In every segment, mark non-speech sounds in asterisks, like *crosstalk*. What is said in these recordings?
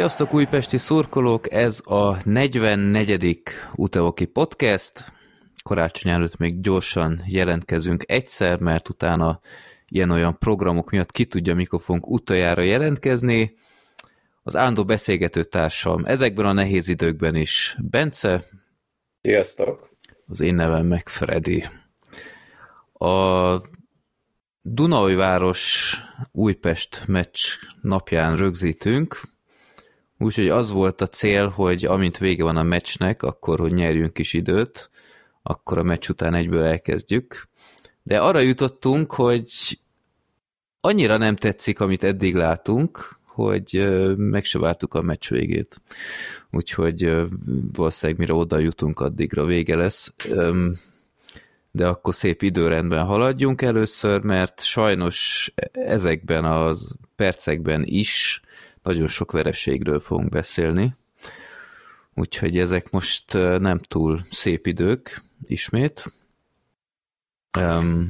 Sziasztok újpesti szurkolók, ez a 44. Uteoki podcast. Karácsony előtt még gyorsan jelentkezünk egyszer, mert utána ilyen-olyan programok miatt ki tudja, mikor fogunk utoljára jelentkezni. Az ándó beszélgető társam ezekben a nehéz időkben is Bence. Sziasztok! Az én nevem meg Freddy. A Dunaújváros Újpest meccs napján rögzítünk, úgyhogy az volt a cél, hogy amint vége van a meccsnek, akkor, hogy nyerjünk is időt, akkor a meccs után egyből elkezdjük. De arra jutottunk, hogy annyira nem tetszik, amit eddig látunk, hogy meg se vártuk a meccs végét. Úgyhogy valószínűleg mire oda jutunk, addigra vége lesz de akkor szép időrendben haladjunk először, mert sajnos ezekben a percekben is nagyon sok vereségről fogunk beszélni. Úgyhogy ezek most nem túl szép idők ismét. Um,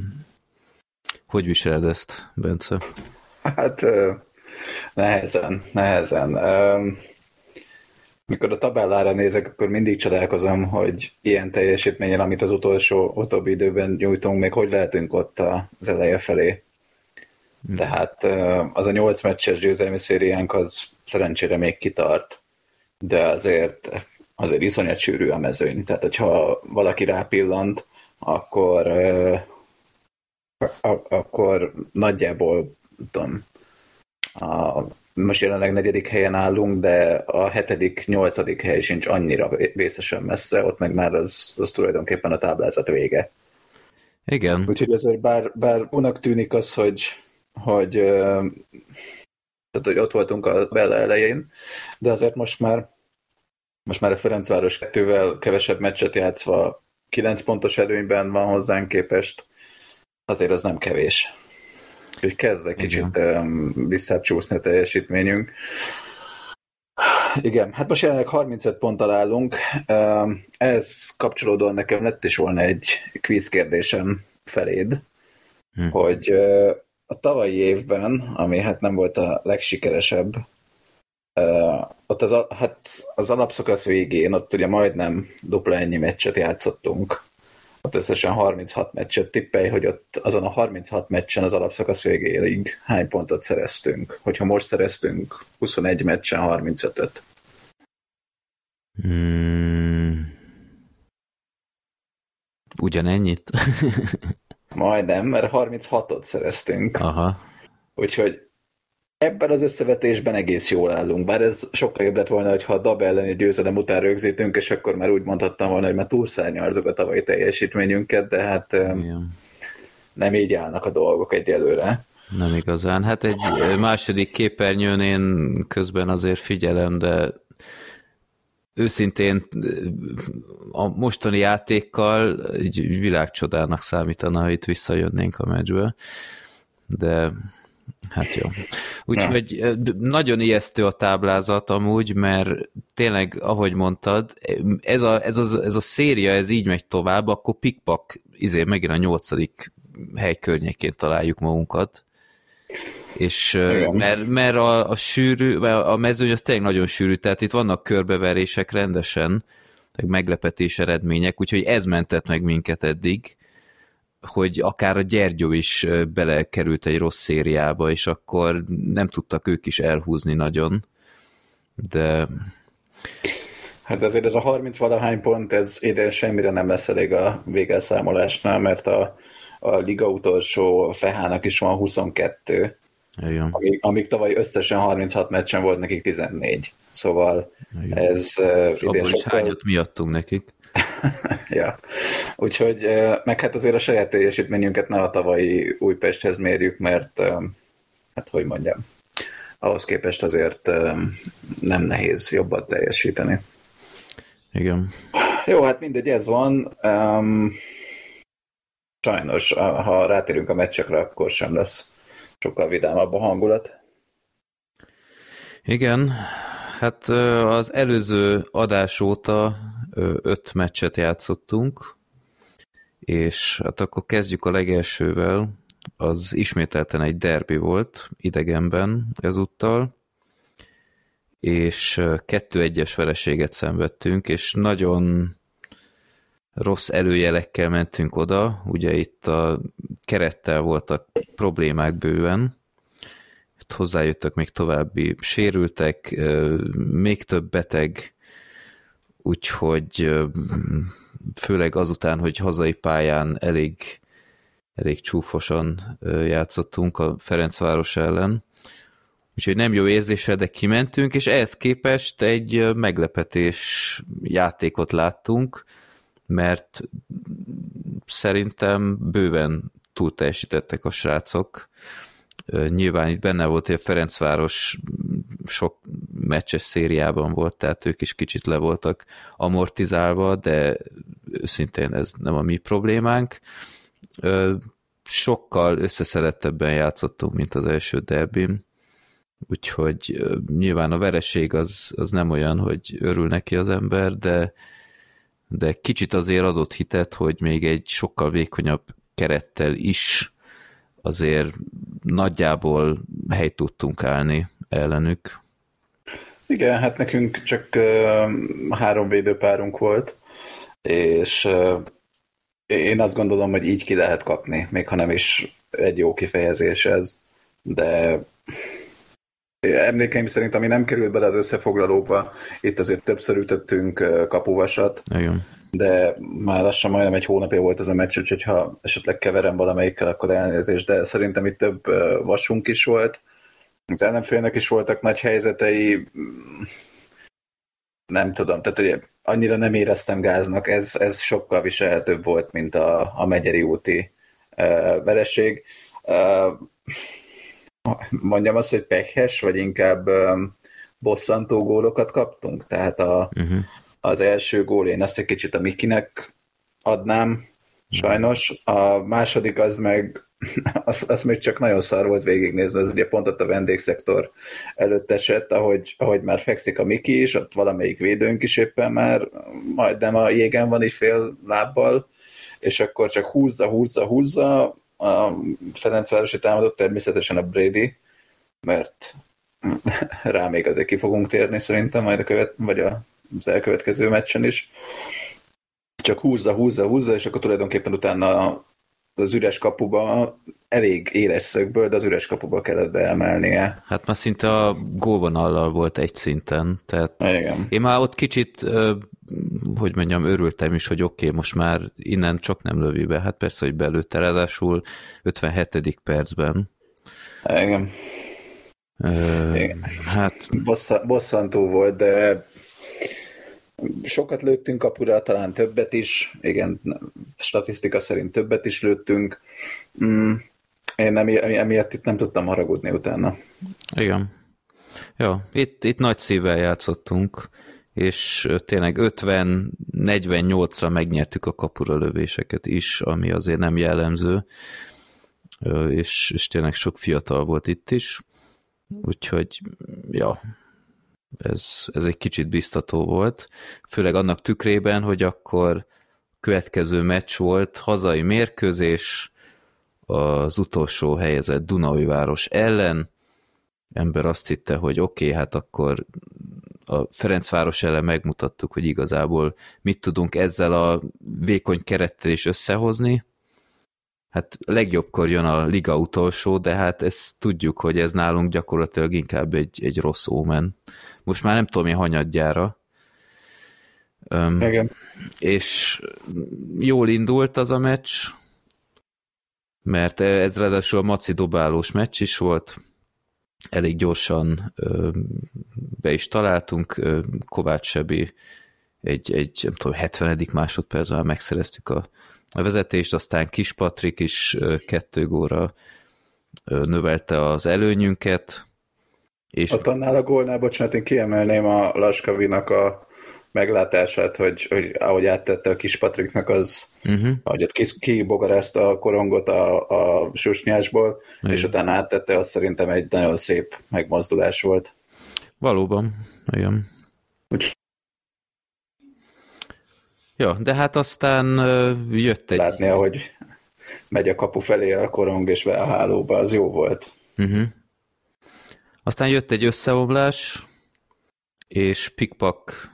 hogy viseled ezt, Bence? Hát nehezen, nehezen. Um, mikor a tabellára nézek, akkor mindig csodálkozom, hogy ilyen teljesítményen, amit az utolsó, utóbbi időben nyújtunk, még hogy lehetünk ott az eleje felé. Tehát az a nyolc meccses győzelmi szériánk az szerencsére még kitart, de azért, azért iszonyat sűrű a mezőny. Tehát, hogyha valaki rápillant, akkor, akkor nagyjából tudom, a most jelenleg negyedik helyen állunk, de a hetedik, nyolcadik hely sincs annyira vészesen messze, ott meg már az, az tulajdonképpen a táblázat vége. Igen. Úgyhogy ezért bár, bár unak tűnik az, hogy, hogy, tehát, hogy ott voltunk a Bella elején, de azért most már most már a Ferencváros kettővel kevesebb meccset játszva 9 pontos előnyben van hozzánk képest, azért az nem kevés. Úgyhogy kezd egy kicsit um, a teljesítményünk. Igen, hát most jelenleg 35 ponttal állunk. Ez kapcsolódóan nekem lett is volna egy quiz kérdésem feléd, hm. hogy a tavalyi évben, ami hát nem volt a legsikeresebb, ott az, hát az alapszakasz végén, ott ugye majdnem dupla ennyi meccset játszottunk, ott összesen 36 meccset tippelj, hogy ott azon a 36 meccsen az alapszakasz végéig hány pontot szereztünk. Hogyha most szereztünk 21 meccsen 35-öt. Hmm. Ugyanennyit? *laughs* Majdnem, mert 36-ot szereztünk. Aha. Úgyhogy Ebben az összevetésben egész jól állunk, bár ez sokkal jobb lett volna, hogyha a DAB elleni győzelem után rögzítünk, és akkor már úgy mondhattam volna, hogy már túlszárnyaltuk a tavalyi teljesítményünket, de hát Igen. nem így állnak a dolgok egyelőre. Nem igazán. Hát egy második képernyőn én közben azért figyelem, de őszintén a mostani játékkal egy világcsodának számítana, ha itt visszajönnénk a meccsbe, de Hát jó. Úgyhogy nagyon ijesztő a táblázat amúgy, mert tényleg, ahogy mondtad, ez a, ez a, ez a széria, ez így megy tovább, akkor pikpak, izé, megint a nyolcadik hely környékén találjuk magunkat. És mert, mert a, a sűrű, a mezőny az tényleg nagyon sűrű, tehát itt vannak körbeverések rendesen, meg meglepetés eredmények, úgyhogy ez mentett meg minket eddig hogy akár a Gyergyó is belekerült egy rossz szériába, és akkor nem tudtak ők is elhúzni nagyon, de... Hát azért ez a 30 valahány pont, ez ide semmire nem lesz elég a végelszámolásnál, mert a, a liga utolsó Fehának is van 22, Igen. Amíg, amíg tavaly összesen 36 meccsen volt nekik 14. Szóval Igen. ez uh, idén sokkal... hányat miattunk nekik? *laughs* ja. Úgyhogy, meg hát azért a saját teljesítményünket ne a tavalyi Újpesthez mérjük, mert hát hogy mondjam, ahhoz képest azért nem nehéz jobban teljesíteni. Igen. Jó, hát mindegy, ez van. Um, sajnos, ha rátérünk a meccsekre, akkor sem lesz sokkal vidámabb a hangulat. Igen, hát az előző adás óta öt meccset játszottunk, és hát akkor kezdjük a legelsővel, az ismételten egy derbi volt, idegenben ezúttal, és kettő egyes vereséget szenvedtünk, és nagyon rossz előjelekkel mentünk oda, ugye itt a kerettel voltak problémák bőven, itt hozzájöttek még további sérültek, még több beteg, úgyhogy főleg azután, hogy hazai pályán elég, elég csúfosan játszottunk a Ferencváros ellen, úgyhogy nem jó érzéssel, de kimentünk, és ehhez képest egy meglepetés játékot láttunk, mert szerintem bőven túl teljesítettek a srácok. Nyilván itt benne volt, hogy a Ferencváros sok meccses szériában volt, tehát ők is kicsit le voltak amortizálva, de szintén ez nem a mi problémánk. Sokkal összeszedettebben játszottunk, mint az első derbin, úgyhogy nyilván a vereség az, az nem olyan, hogy örül neki az ember, de de kicsit azért adott hitet, hogy még egy sokkal vékonyabb kerettel is azért nagyjából helyt tudtunk állni ellenük. Igen, hát nekünk csak uh, három védőpárunk volt, és uh, én azt gondolom, hogy így ki lehet kapni, még ha nem is egy jó kifejezés ez, de emlékeim szerint, ami nem került bele az összefoglalóba, itt azért többször ütöttünk kapuvasat, Igen. de már lassan majdnem egy hónapja volt ez a meccs, úgyhogy ha esetleg keverem valamelyikkel, akkor elnézést, de szerintem itt több vasunk is volt. Az ellenfélnek is voltak nagy helyzetei, nem tudom, tehát ugye annyira nem éreztem gáznak, ez, ez sokkal viselhetőbb volt, mint a, a Megyeri úti uh, vereség. Uh, mondjam azt, hogy pekhes, vagy inkább bosszantó gólokat kaptunk. Tehát a, uh-huh. az első gól én azt egy kicsit a Mikinek adnám, sajnos. A második az meg *laughs* az, az még csak nagyon szar volt végignézni, az ugye pont ott a vendégszektor előtt esett, ahogy, ahogy már fekszik a Miki is, ott valamelyik védőnk is éppen már majdnem a jégen van így fél lábbal, és akkor csak húzza, húzza, húzza, a Ferencvárosi támadott természetesen a Brady, mert *laughs* rá még azért ki fogunk térni szerintem, majd a követ, vagy az elkövetkező meccsen is. Csak húzza, húzza, húzza, és akkor tulajdonképpen utána az üres kapuba elég éles szögből, de az üres kapuba kellett beemelnie. Hát már szinte a gólvonallal volt egy szinten, tehát Igen. én már ott kicsit hogy mondjam, örültem is, hogy oké, okay, most már innen csak nem lövi be. Hát persze, hogy belőtte, ráadásul 57. percben. Igen. Ö, Igen. Hát... Bosszantó volt, de sokat lőttünk kapura, talán többet is. Igen, statisztika szerint többet is lőttünk. Mm, én emi, emiatt itt nem tudtam haragudni utána. Igen. Jó, itt, itt nagy szívvel játszottunk és tényleg 50-48-ra megnyertük a kapura lövéseket is, ami azért nem jellemző, és, és tényleg sok fiatal volt itt is, úgyhogy ja, ez, ez egy kicsit biztató volt, főleg annak tükrében, hogy akkor következő meccs volt, hazai mérkőzés, az utolsó helyezett Dunai város ellen, ember azt hitte, hogy oké, okay, hát akkor a Ferencváros ellen megmutattuk, hogy igazából mit tudunk ezzel a vékony kerettel is összehozni. Hát legjobbkor jön a liga utolsó, de hát ezt tudjuk, hogy ez nálunk gyakorlatilag inkább egy, egy rossz ómen. Most már nem tudom, mi hanyadjára. Um, Igen. És jól indult az a meccs, mert ez ráadásul a maci dobálós meccs is volt, elég gyorsan be is találtunk, Kovács Sebi egy, egy nem tudom, 70. másodpercben megszereztük a, a vezetést, aztán Kis Patrik is kettő góra növelte az előnyünket. És... Ott annál a gólnál, bocsánat, én kiemelném a Laskavinak a meglátását, hogy, hogy ahogy áttette a kis Patriknak, az, uh-huh. ahogy ott kibogarázta a korongot a, a susnyásból, Igen. és utána áttette, az szerintem egy nagyon szép megmozdulás volt. Valóban, igen. Úgy... Ja, de hát aztán jött egy... Látni, ahogy megy a kapu felé a korong és a hálóba, az jó volt. Uh-huh. Aztán jött egy összeomlás, és Pikpak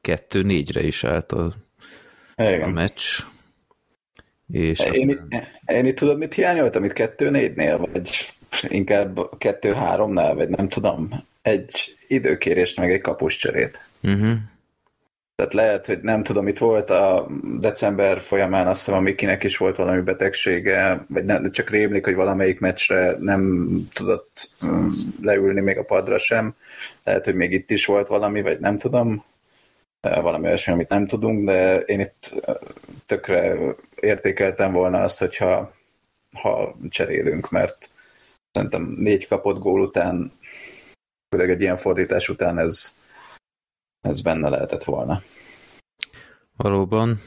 kettő négyre is állt a, a meccs. És én, aztán... én itt tudod, mit hiányoltam itt kettő négynél, vagy inkább kettő háromnál, vagy nem tudom, egy időkérést, meg egy kapuscserét. Uh-huh. Tehát lehet, hogy nem tudom, itt volt a december folyamán azt hiszem, Mikinek is volt valami betegsége, vagy nem, csak rémlik, hogy valamelyik meccsre nem tudott mm, leülni még a padra sem. Lehet, hogy még itt is volt valami, vagy nem tudom, valami olyasmi, amit nem tudunk, de én itt tökre értékeltem volna azt, hogyha ha cserélünk, mert szerintem négy kapott gól után, főleg egy ilyen fordítás után ez, ez benne lehetett volna. Valóban.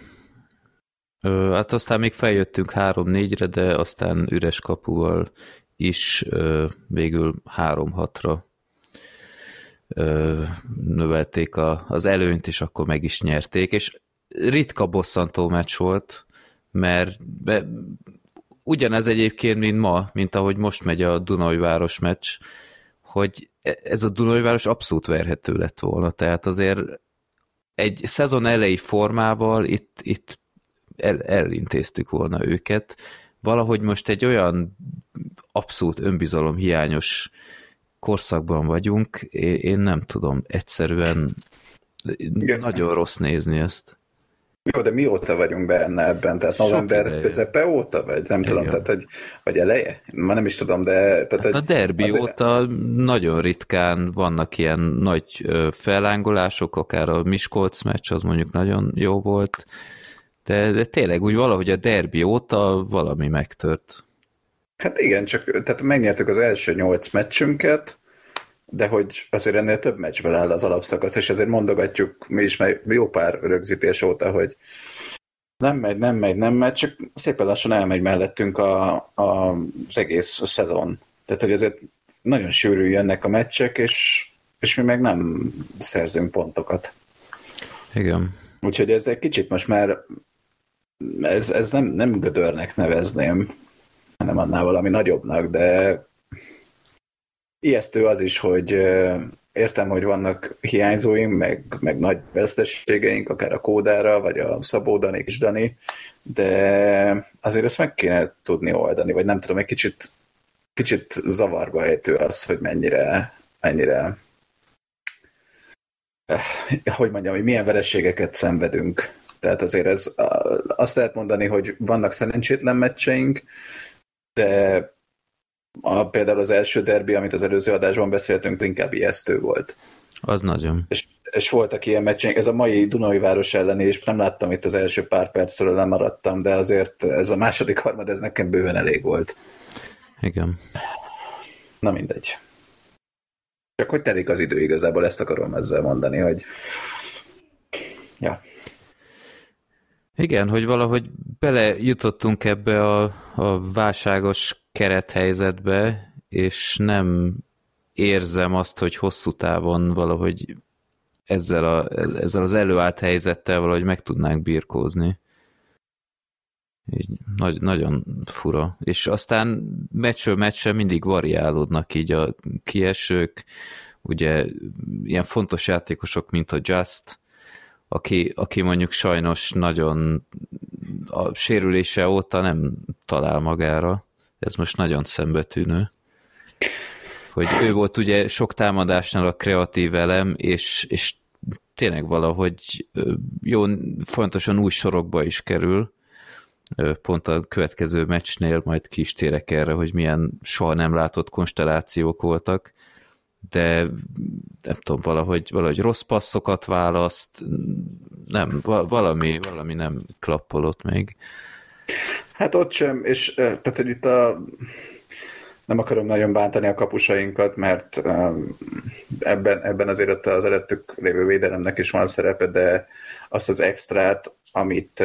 Ö, hát aztán még feljöttünk 3-4-re, de aztán üres kapuval is ö, végül 3-6-ra növelték a, az előnyt, és akkor meg is nyerték, és ritka bosszantó meccs volt, mert be, ugyanez egyébként, mint ma, mint ahogy most megy a Dunai Város meccs, hogy e, ez a Dunai Város abszolút verhető lett volna, tehát azért egy szezon elejé formával itt, itt el, elintéztük volna őket. Valahogy most egy olyan abszolút önbizalom hiányos korszakban vagyunk, én nem tudom, egyszerűen Igen. nagyon rossz nézni ezt. Jó, de mióta vagyunk benne ebben? Tehát november közepe óta? Vagy nem Igen. tudom, tehát hogy, vagy eleje? Ma nem is tudom, de... Tehát, hát hogy a derbi azért... óta nagyon ritkán vannak ilyen nagy fellángolások, akár a Miskolc meccs az mondjuk nagyon jó volt, de, de tényleg úgy valahogy a derbi óta valami megtört. Hát igen, csak tehát megnyertük az első nyolc meccsünket, de hogy azért ennél több meccsből áll az alapszakasz, és azért mondogatjuk mi is mert jó pár rögzítés óta, hogy nem megy, nem megy, nem megy, csak szépen lassan elmegy mellettünk a, a, az egész szezon. Tehát, hogy azért nagyon sűrű jönnek a meccsek, és, és mi meg nem szerzünk pontokat. Igen. Úgyhogy ez egy kicsit most már ez, ez nem, nem gödörnek nevezném, hanem annál valami nagyobbnak, de ijesztő az is, hogy értem, hogy vannak hiányzóim, meg, meg nagy veszteségeink, akár a Kódára, vagy a Szabó Dani és Dani, de azért ezt meg kéne tudni oldani, vagy nem tudom, egy kicsit, kicsit zavarba ejtő az, hogy mennyire, mennyire eh, hogy mondjam, hogy milyen vereségeket szenvedünk. Tehát azért ez, azt lehet mondani, hogy vannak szerencsétlen meccseink, de a, például az első derbi, amit az előző adásban beszéltünk, inkább ijesztő volt. Az nagyon. És, és voltak ilyen meccsek, ez a mai Dunai város elleni, és nem láttam itt az első pár percről, nem maradtam, de azért ez a második harmad, ez nekem bőven elég volt. Igen. Na mindegy. Csak hogy telik az idő igazából, ezt akarom ezzel mondani, hogy ja. Igen, hogy valahogy belejutottunk ebbe a, a válságos kerethelyzetbe, és nem érzem azt, hogy hosszú távon valahogy ezzel, a, ezzel az előállt helyzettel valahogy meg tudnánk birkózni. Így nagy, nagyon fura. És aztán meccsről meccsre mindig variálódnak így a kiesők, ugye ilyen fontos játékosok, mint a Just, aki, aki mondjuk sajnos nagyon a sérülése óta nem talál magára. Ez most nagyon szembetűnő. Hogy ő volt ugye sok támadásnál a kreatív elem, és, és tényleg valahogy jó, fontosan új sorokba is kerül. Pont a következő meccsnél majd ki is térek erre, hogy milyen soha nem látott konstellációk voltak de nem tudom, valahogy, valahogy rossz passzokat választ, nem, valami, valami nem klappolott még. Hát ott sem, és tehát, hogy itt a nem akarom nagyon bántani a kapusainkat, mert ebben, ebben azért az előttük lévő védelemnek is van szerepe, de azt az extrát, amit,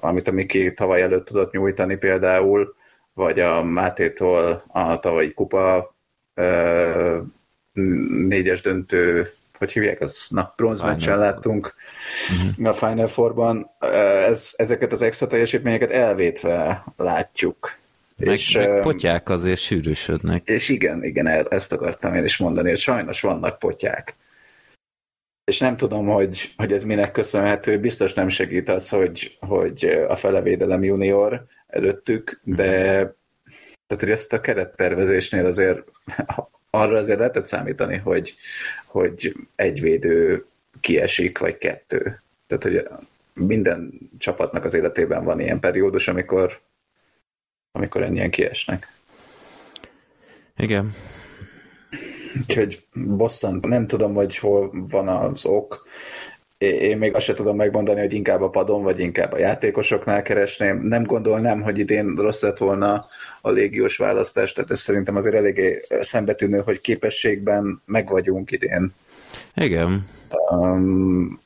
amit a Miki tavaly előtt tudott nyújtani például, vagy a Mátétól a tavalyi kupa négyes döntő, hogy hívják, az, na, bronzmeccsen láttunk uh-huh. a Final Four-ban, ez, ezeket az extra teljesítményeket elvétve látjuk. Meg, és, meg potyák azért sűrűsödnek. És igen, igen, ezt akartam én is mondani, hogy sajnos vannak potyák. És nem tudom, hogy, hogy ez minek köszönhető, biztos nem segít az, hogy, hogy a felevédelem junior előttük, de tehát, hogy ezt a kerettervezésnél azért arra azért lehetett számítani, hogy, hogy egy védő kiesik, vagy kettő. Tehát, hogy minden csapatnak az életében van ilyen periódus, amikor, amikor ennyien kiesnek. Igen. Úgyhogy bosszant, nem tudom, hogy hol van az ok. Én még azt sem tudom megmondani, hogy inkább a padon, vagy inkább a játékosoknál keresném. Nem gondolnám, hogy idén rossz lett volna a légiós választás, tehát ez szerintem azért eléggé szembetűnő, hogy képességben meg vagyunk idén. Igen. Um,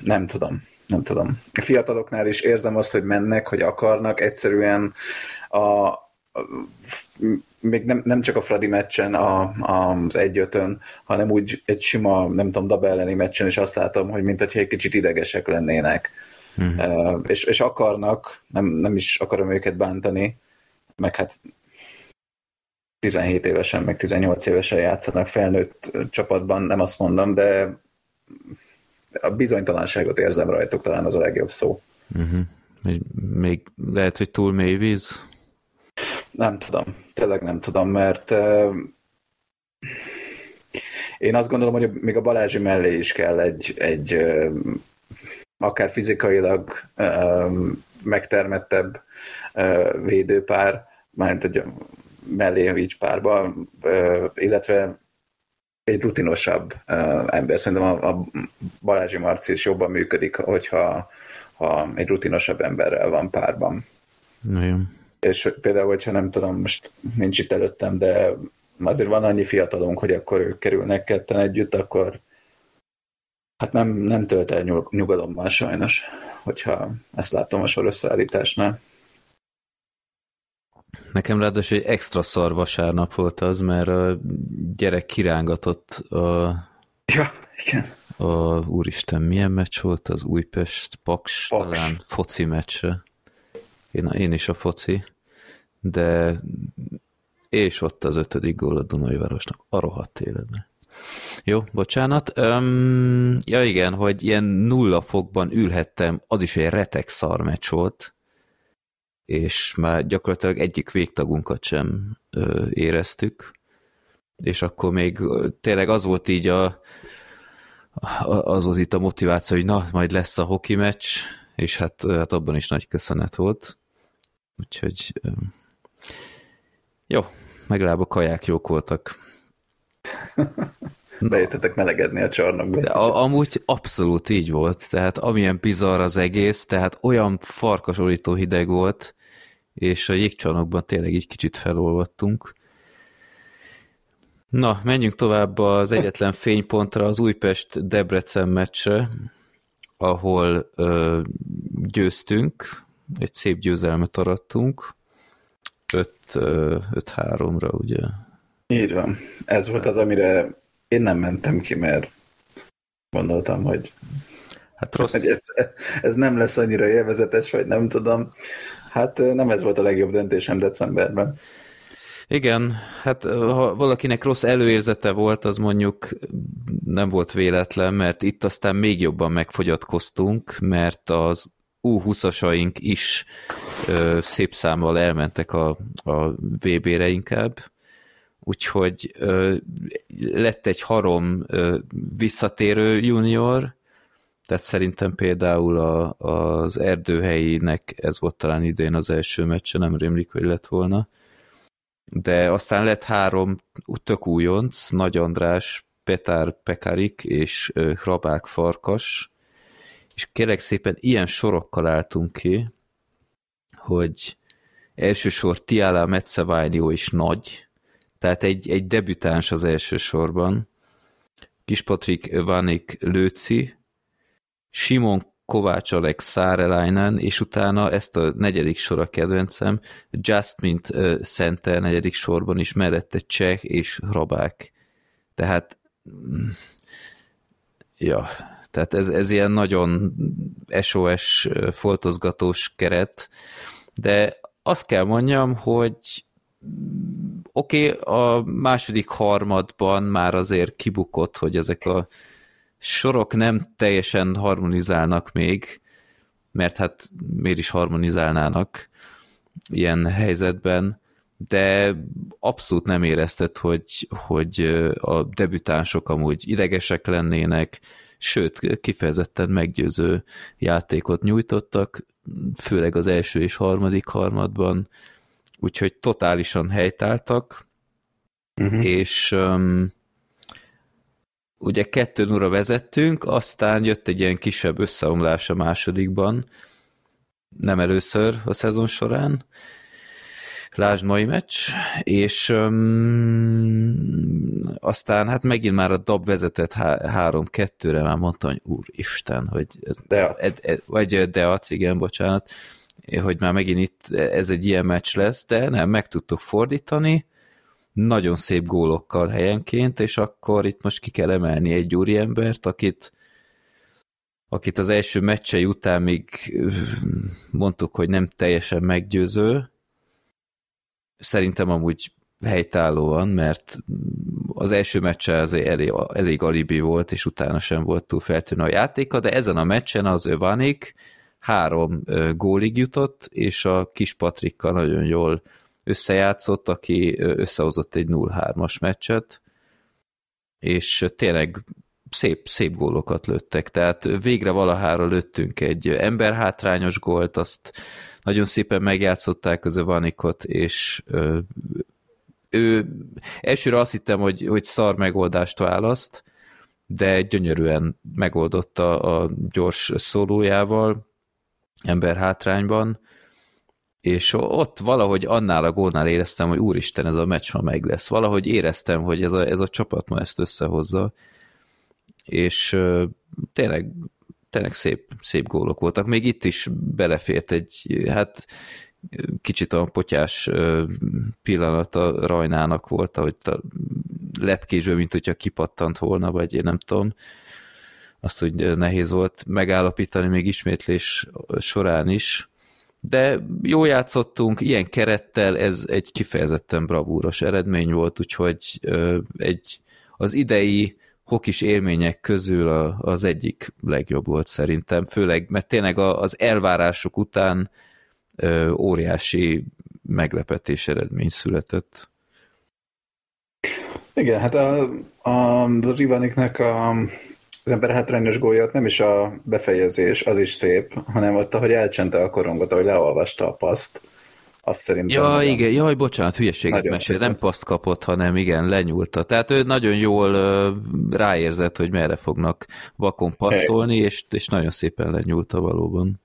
nem tudom, nem tudom. A fiataloknál is érzem azt, hogy mennek, hogy akarnak, egyszerűen a, még nem, nem csak a Fradi meccsen, a, az egyötön, hanem úgy egy sima, nem tudom, Dabe elleni meccsen is azt látom, hogy mint egy kicsit idegesek lennének. Uh-huh. Uh, és, és akarnak, nem, nem is akarom őket bántani, meg hát 17 évesen, meg 18 évesen játszanak felnőtt csapatban, nem azt mondom, de a bizonytalanságot érzem rajtuk, talán az a legjobb szó. Uh-huh. Még, még lehet, hogy túl mély víz? Nem tudom, tényleg nem tudom, mert uh, én azt gondolom, hogy még a Balázsi mellé is kell egy, egy uh, akár fizikailag uh, megtermettebb uh, védőpár, mármint egy mellé így párba, uh, illetve egy rutinosabb uh, ember. Szerintem a, a Balázsi Marci is jobban működik, hogyha ha egy rutinosabb emberrel van párban. Nagyon és például, hogyha nem tudom, most nincs itt előttem, de azért van annyi fiatalunk, hogy akkor ők kerülnek ketten együtt, akkor hát nem, nem tölt el nyugalommal sajnos, hogyha ezt látom a soroszállításnál. Nekem ráadásul egy extra szar vasárnap volt az, mert a gyerek kirángatott a... Ja, igen. A, úristen, milyen meccs volt az Újpest Paks, Paks. talán foci meccse. Én, én is a foci de és ott az ötödik gól a Dunai Városnak, a rohadt életben. Jó, bocsánat. Um, ja igen, hogy ilyen nulla fokban ülhettem, az is egy retek szar meccs volt, és már gyakorlatilag egyik végtagunkat sem ö, éreztük, és akkor még tényleg az volt így a, az volt itt a motiváció, hogy na, majd lesz a hoki meccs, és hát, hát abban is nagy köszönet volt. Úgyhogy jó, legalább a kaják jók voltak. *laughs* Bejöttetek melegedni a csarnokba. De a, amúgy abszolút így volt, tehát amilyen bizarr az egész, tehát olyan farkasolító hideg volt, és a jégcsarnokban tényleg így kicsit felolvattunk. Na, menjünk tovább az egyetlen fénypontra, az Újpest-Debrecen meccsre, ahol ö, győztünk, egy szép győzelmet arattunk. 5-3-ra, ugye? Így van. Ez volt az, amire én nem mentem ki, mert gondoltam, hogy, hát rossz. hogy ez, ez nem lesz annyira élvezetes, vagy nem tudom. Hát nem ez volt a legjobb döntésem decemberben. Igen, hát ha valakinek rossz előérzete volt, az mondjuk nem volt véletlen, mert itt aztán még jobban megfogyatkoztunk, mert az U20-asaink is ö, szép számmal elmentek a, a VB-re inkább, úgyhogy ö, lett egy harom ö, visszatérő junior, tehát szerintem például a, az erdőhelyinek ez volt talán idén az első meccse, nem rémlik, hogy lett volna. De aztán lett három tök újonc, Nagy András, Petár Pekarik és Hrabák Farkas, és kérek szépen ilyen sorokkal álltunk ki, hogy elsősor Tiala Metzevainio is nagy, tehát egy, egy debütáns az első sorban, Kispatrik Vanik Lőci, Simon Kovács Alex Szárelainen, és utána ezt a negyedik sor a kedvencem, Just mint Center negyedik sorban is, mellette Cseh és Rabák. Tehát mm, ja, tehát ez, ez ilyen nagyon SOS foltozgatós keret, de azt kell mondjam, hogy oké, okay, a második harmadban már azért kibukott, hogy ezek a sorok nem teljesen harmonizálnak még, mert hát miért is harmonizálnának ilyen helyzetben, de abszolút nem érezted, hogy, hogy a debütánsok amúgy idegesek lennének, sőt, kifejezetten meggyőző játékot nyújtottak, főleg az első és harmadik harmadban, úgyhogy totálisan helytáltak, uh-huh. és um, ugye kettő óra vezettünk, aztán jött egy ilyen kisebb összeomlás a másodikban, nem először a szezon során, lásd mai meccs, és um, aztán hát megint már a DAB vezetett 3-2-re, már mondtam, hogy úristen, hogy Deac. Ed, ed, vagy Deac, igen, bocsánat, hogy már megint itt ez egy ilyen meccs lesz, de nem, meg tudtuk fordítani, nagyon szép gólokkal helyenként, és akkor itt most ki kell emelni egy úriembert, akit akit az első meccsei után még mondtuk, hogy nem teljesen meggyőző, szerintem amúgy helytállóan, mert az első meccse az elég, elég alibi volt, és utána sem volt túl feltűnő a játéka, de ezen a meccsen az Övanik három gólig jutott, és a kis Patrikkal nagyon jól összejátszott, aki összehozott egy 0-3-as meccset, és tényleg szép, szép gólokat lőttek, tehát végre valahára lőttünk egy emberhátrányos gólt, azt nagyon szépen megjátszották az Vanikot, és ö, ő elsőre azt hittem, hogy, hogy szar megoldást választ, de gyönyörűen megoldotta a gyors szólójával, ember hátrányban, és ott valahogy annál a gólnál éreztem, hogy úristen, ez a meccs ma meg lesz. Valahogy éreztem, hogy ez a, ez a csapat ma ezt összehozza, és tényleg tényleg szép, szép gólok voltak. Még itt is belefért egy, hát kicsit a potyás pillanat a Rajnának volt, hogy a lepkésből, mint hogyha kipattant volna, vagy én nem tudom. Azt, hogy nehéz volt megállapítani még ismétlés során is. De jó játszottunk, ilyen kerettel ez egy kifejezetten bravúros eredmény volt, úgyhogy egy az idei hokis élmények közül a, az egyik legjobb volt szerintem, főleg, mert tényleg az elvárások után ö, óriási meglepetés eredmény született. Igen, hát a, a, az Ivaniknek a, az ember hátrányos góljat nem is a befejezés, az is szép, hanem ott, ahogy elcsente a korongot, ahogy leolvasta a paszt azt szerintem. Ja, nagyon, igen, jaj, bocsánat, hülyeséget mesél, nem paszt kapott, hanem igen, lenyúlta. Tehát ő nagyon jól ráérzett, hogy merre fognak vakon passzolni, és, és nagyon szépen lenyúlta valóban.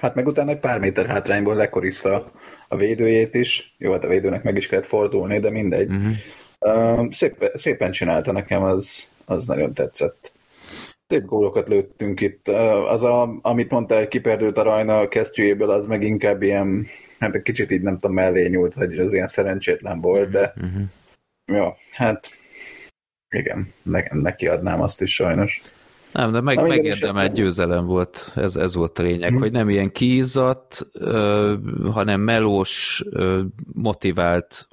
Hát meg utána egy pár méter hátrányból lekorizta a védőjét is. Jó, hát a védőnek meg is kellett fordulni, de mindegy. Uh-huh. Uh, szép, szépen csinálta nekem, az, az nagyon tetszett. Szép gólokat lőttünk itt. Az, a, amit mondtál, kiperdült a Rajna a kesztyűjéből, az meg inkább ilyen, hát egy kicsit így nem tudom, mellé nyúlt, vagy az ilyen szerencsétlen volt, de uh-huh. jó, hát igen, ne, neki adnám azt is sajnos. Nem, de meg, megérdemelt győzelem volt, ez, ez volt a lényeg, hmm. hogy nem ilyen kiizzadt, hanem melós, motivált,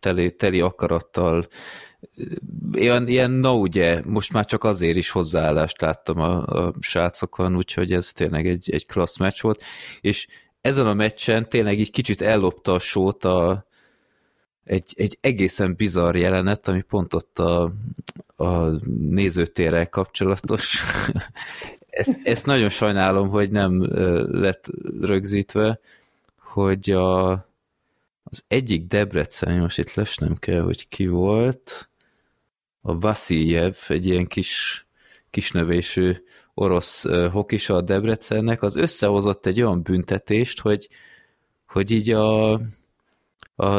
teli, teli akarattal ilyen, ilyen no, ugye, most már csak azért is hozzáállást láttam a, a srácokon, úgyhogy ez tényleg egy, egy klassz meccs volt, és ezen a meccsen tényleg egy kicsit ellopta a sót a, egy, egy egészen bizarr jelenet, ami pont ott a, a nézőtérrel kapcsolatos. *laughs* ezt, ezt nagyon sajnálom, hogy nem lett rögzítve, hogy a, az egyik Debrecen, most itt lesnem kell, hogy ki volt, a Vasiljev, egy ilyen kis, kisnövésű orosz hokisa a Debrecennek, az összehozott egy olyan büntetést, hogy, hogy így a, a,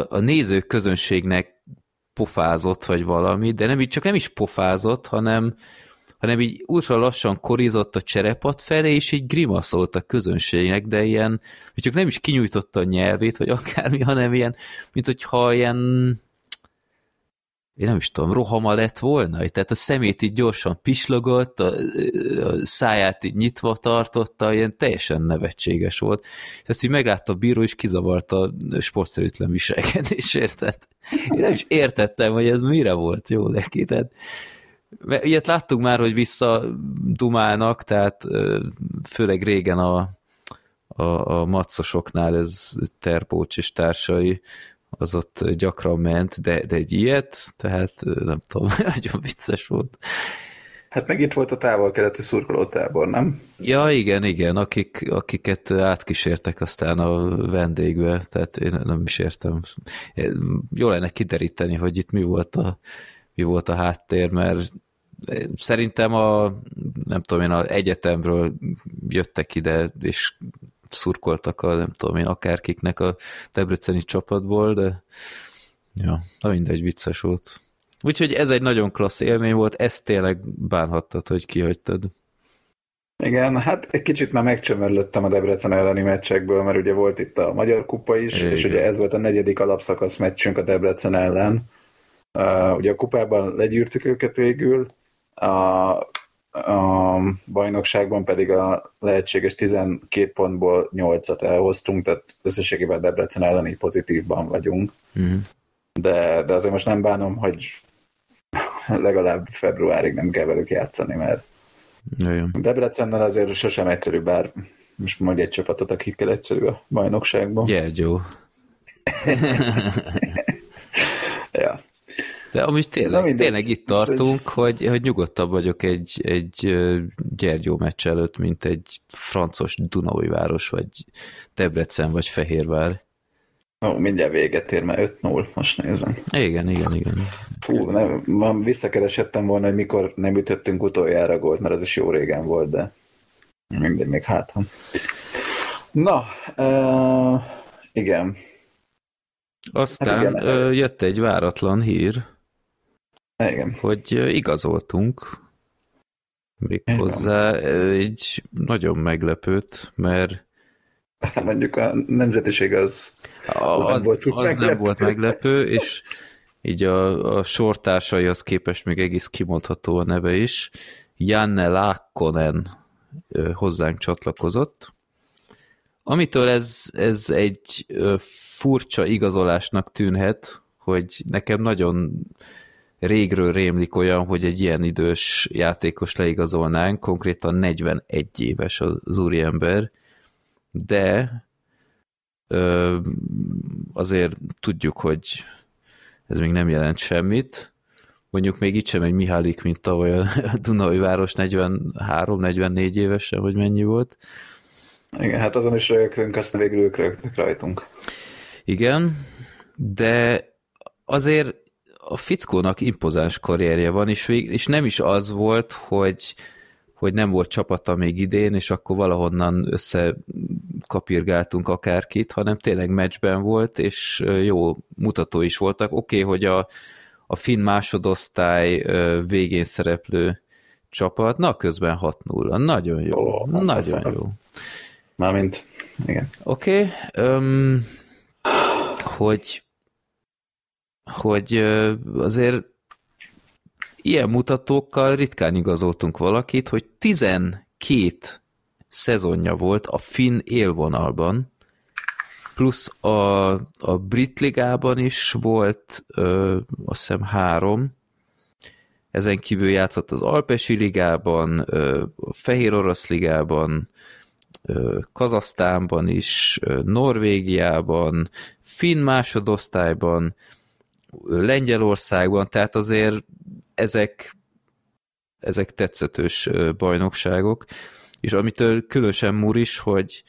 a nézők közönségnek pofázott, vagy valami, de nem így csak nem is pofázott, hanem, hanem így ultra lassan korizott a cserepat felé, és így grimaszolt a közönségnek, de ilyen, hogy csak nem is kinyújtotta a nyelvét, vagy akármi, hanem ilyen, mint hogyha ilyen én nem is tudom, rohama lett volna, tehát a szemét így gyorsan pislogott, a, a száját így nyitva tartotta, ilyen teljesen nevetséges volt, és ezt így meglátta a bíró, és kizavarta a sportszerűtlen viselkedésért, tehát én nem is értettem, hogy ez mire volt jó neki, tehát mert ilyet láttuk már, hogy visszadumálnak, tehát főleg régen a, a, a macosoknál ez Terpócs és társai az ott gyakran ment, de, de egy ilyet, tehát nem tudom, *laughs* nagyon vicces volt. Hát meg itt volt a távol-keleti szurkolótábor, nem? Ja, igen, igen, akik, akiket átkísértek aztán a vendégbe, tehát én nem is értem. Jó lenne kideríteni, hogy itt mi volt a, mi volt a háttér, mert szerintem a, nem tudom én, az egyetemről jöttek ide, és szurkoltak a, nem tudom én, akárkiknek a debreceni csapatból, de ja, na mindegy, vicces volt. Úgyhogy ez egy nagyon klassz élmény volt, ezt tényleg bánhattad, hogy kihagytad. Igen, hát egy kicsit már megcsömörlöttem a Debrecen elleni meccsekből, mert ugye volt itt a Magyar Kupa is, Igen. és ugye ez volt a negyedik alapszakasz meccsünk a Debrecen ellen. Uh, ugye a kupában legyűrtük őket végül, a a bajnokságban pedig a lehetséges 12 pontból 8-at elhoztunk, tehát összességében Debrecen ellen így pozitívban vagyunk. Mm. De, de azért most nem bánom, hogy legalább februárig nem kell velük játszani, mert Jajjön. Debrecennel azért sosem egyszerű, bár most mondj egy csapatot, akikkel egyszerű a bajnokságban. Gyergyó. *laughs* De amúgy tényleg, Na tényleg itt tartunk, hogy, hogy nyugodtabb vagyok egy, egy Gyergyó meccs előtt, mint egy francos Dunaui város, vagy Debrecen, vagy Fehérvár. Ó, mindjárt véget ér, mert 5-0, most nézem. Igen, igen, igen. Fú, nem, ma visszakeresettem volna, hogy mikor nem ütöttünk utoljára gólt, mert az is jó régen volt, de mindegy, még hát. Na, uh, igen. Aztán hát igen, jött egy váratlan hír, igen. hogy igazoltunk méghozzá egy nagyon meglepőt, mert hát mondjuk a nemzetiség az, az, az, nem, volt az meglepő. nem volt meglepő, és így a, a sortársaihoz képest még egész kimondható a neve is. Janne Lákkonen hozzánk csatlakozott, amitől ez, ez egy furcsa igazolásnak tűnhet, hogy nekem nagyon régről rémlik olyan, hogy egy ilyen idős játékos leigazolnánk, konkrétan 41 éves az úriember, de ö, azért tudjuk, hogy ez még nem jelent semmit. Mondjuk még itt sem egy Mihálik, mint tavaly a *laughs* Dunai város 43-44 évesen, vagy mennyi volt. Igen, hát azon is rögtünk, aztán végül ők rögtük rajtunk. Igen, de azért a fickónak impozáns karrierje van, és, vég, és nem is az volt, hogy, hogy nem volt csapata még idén, és akkor valahonnan összekapirgáltunk akárkit, hanem tényleg meccsben volt, és jó mutató is voltak. Oké, okay, hogy a, a finn másodosztály végén szereplő csapat, na közben 6-0. Nagyon jó. Oh, nagyon jó. Mármint, igen. Oké. Okay, um, hogy hogy azért ilyen mutatókkal ritkán igazoltunk valakit, hogy 12 szezonja volt a finn élvonalban, plusz a, a brit ligában is volt ö, azt hiszem három, ezen kívül játszott az Alpesi ligában, ö, a Fehér Orosz ligában, ö, Kazasztánban is, ö, Norvégiában, Finn másodosztályban, Lengyelországban, tehát azért ezek, ezek tetszetős bajnokságok, és amitől különösen múr is, hogy,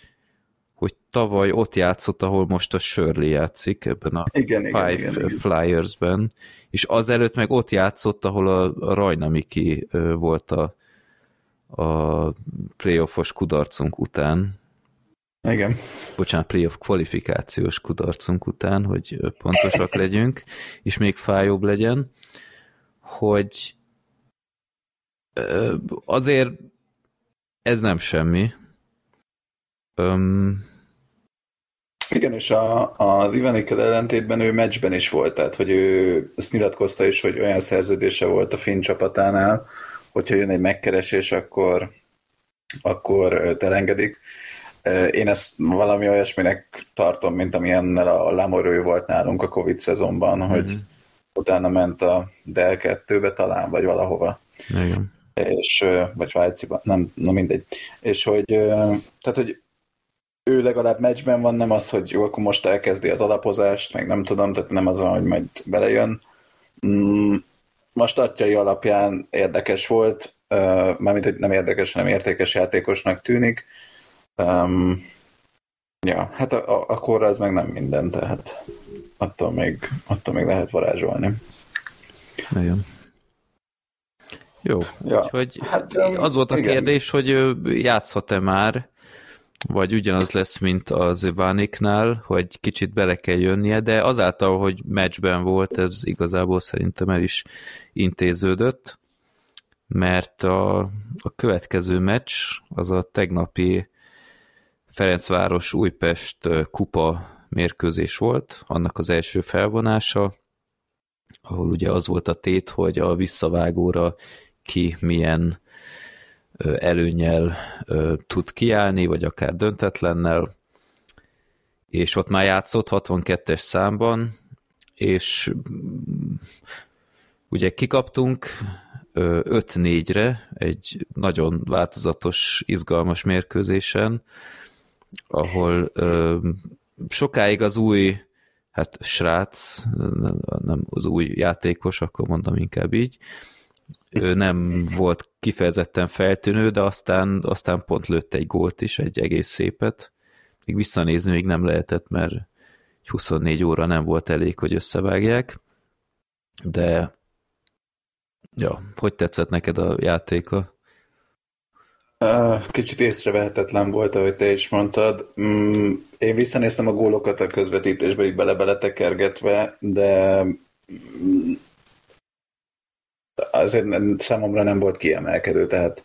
hogy tavaly ott játszott, ahol most a Shirley játszik, ebben a igen, Five igen, igen, Flyers-ben, és azelőtt meg ott játszott, ahol a, a Rajnamiki volt a, a playoffos kudarcunk után, igen. Bocsánat, playoff kvalifikációs kudarcunk után, hogy pontosak legyünk, és még fájóbb legyen, hogy azért ez nem semmi. Öm, Igen, és a, az Ivanikkel ellentétben ő meccsben is volt, tehát hogy ő ezt nyilatkozta is, hogy olyan szerződése volt a finn csapatánál, hogyha jön egy megkeresés, akkor, akkor telengedik. Én ezt valami olyasminek tartom, mint amilyennel a Lamorő volt nálunk a Covid szezonban, mm-hmm. hogy utána ment a Del 2-be talán, vagy valahova. Igen. És, vagy Svájciban, nem, na mindegy. És hogy, tehát, hogy ő legalább meccsben van, nem az, hogy jó, akkor most elkezdi az alapozást, meg nem tudom, tehát nem az, hogy majd belejön. Mm, most statjai alapján érdekes volt, mármint, hogy nem érdekes, hanem értékes játékosnak tűnik. Um, ja, hát a, a, akkor az meg nem minden, tehát attól még, attól még lehet varázsolni. Nagyon. Jó, ja. úgyhogy hát, az volt a igen. kérdés, hogy játszhat-e már, vagy ugyanaz lesz, mint az Ivániknál, hogy kicsit bele kell jönnie, de azáltal, hogy meccsben volt, ez igazából szerintem el is intéződött, mert a, a következő meccs az a tegnapi Ferencváros Újpest kupa mérkőzés volt, annak az első felvonása, ahol ugye az volt a tét, hogy a visszavágóra ki milyen előnyel tud kiállni, vagy akár döntetlennel, és ott már játszott 62-es számban, és mm, ugye kikaptunk 5-4-re egy nagyon változatos, izgalmas mérkőzésen, ahol sokáig az új, hát srác, nem az új játékos, akkor mondom inkább így, ő nem volt kifejezetten feltűnő, de aztán, aztán pont lőtt egy gólt is, egy egész szépet. Még visszanézni még nem lehetett, mert 24 óra nem volt elég, hogy összevágják. De ja, hogy tetszett neked a játéka? Kicsit észrevehetetlen volt, ahogy te is mondtad. Mm, én visszanéztem a gólokat a közvetítésbe, így bele-bele tekergetve, de mm, azért számomra nem volt kiemelkedő, tehát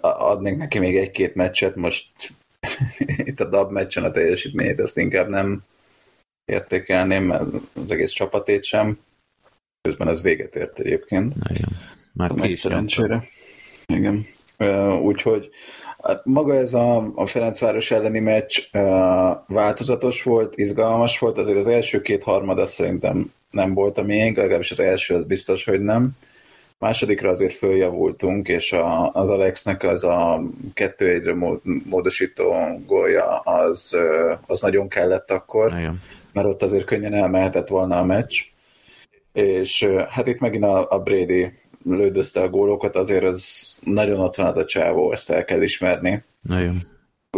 adnék neki még egy-két meccset, most *laughs* itt a DAB meccsen a teljesítményét ezt inkább nem értékelném, mert az egész csapatét sem. Közben ez véget ért egyébként. Igen. Már ki is szerencsére. Igen. Úgyhogy hát maga ez a, a Ferencváros elleni meccs változatos volt, izgalmas volt, azért az első két harmada szerintem nem volt a miénk, legalábbis az első az biztos, hogy nem. Másodikra azért följavultunk, és a, az Alexnek az a kettő egyre módosító gólja az, az nagyon kellett akkor, Igen. mert ott azért könnyen elmehetett volna a meccs. És hát itt megint a, a Brady lődözte a gólokat, azért az nagyon ott van az a csávó, ezt el kell ismerni. Nagyon.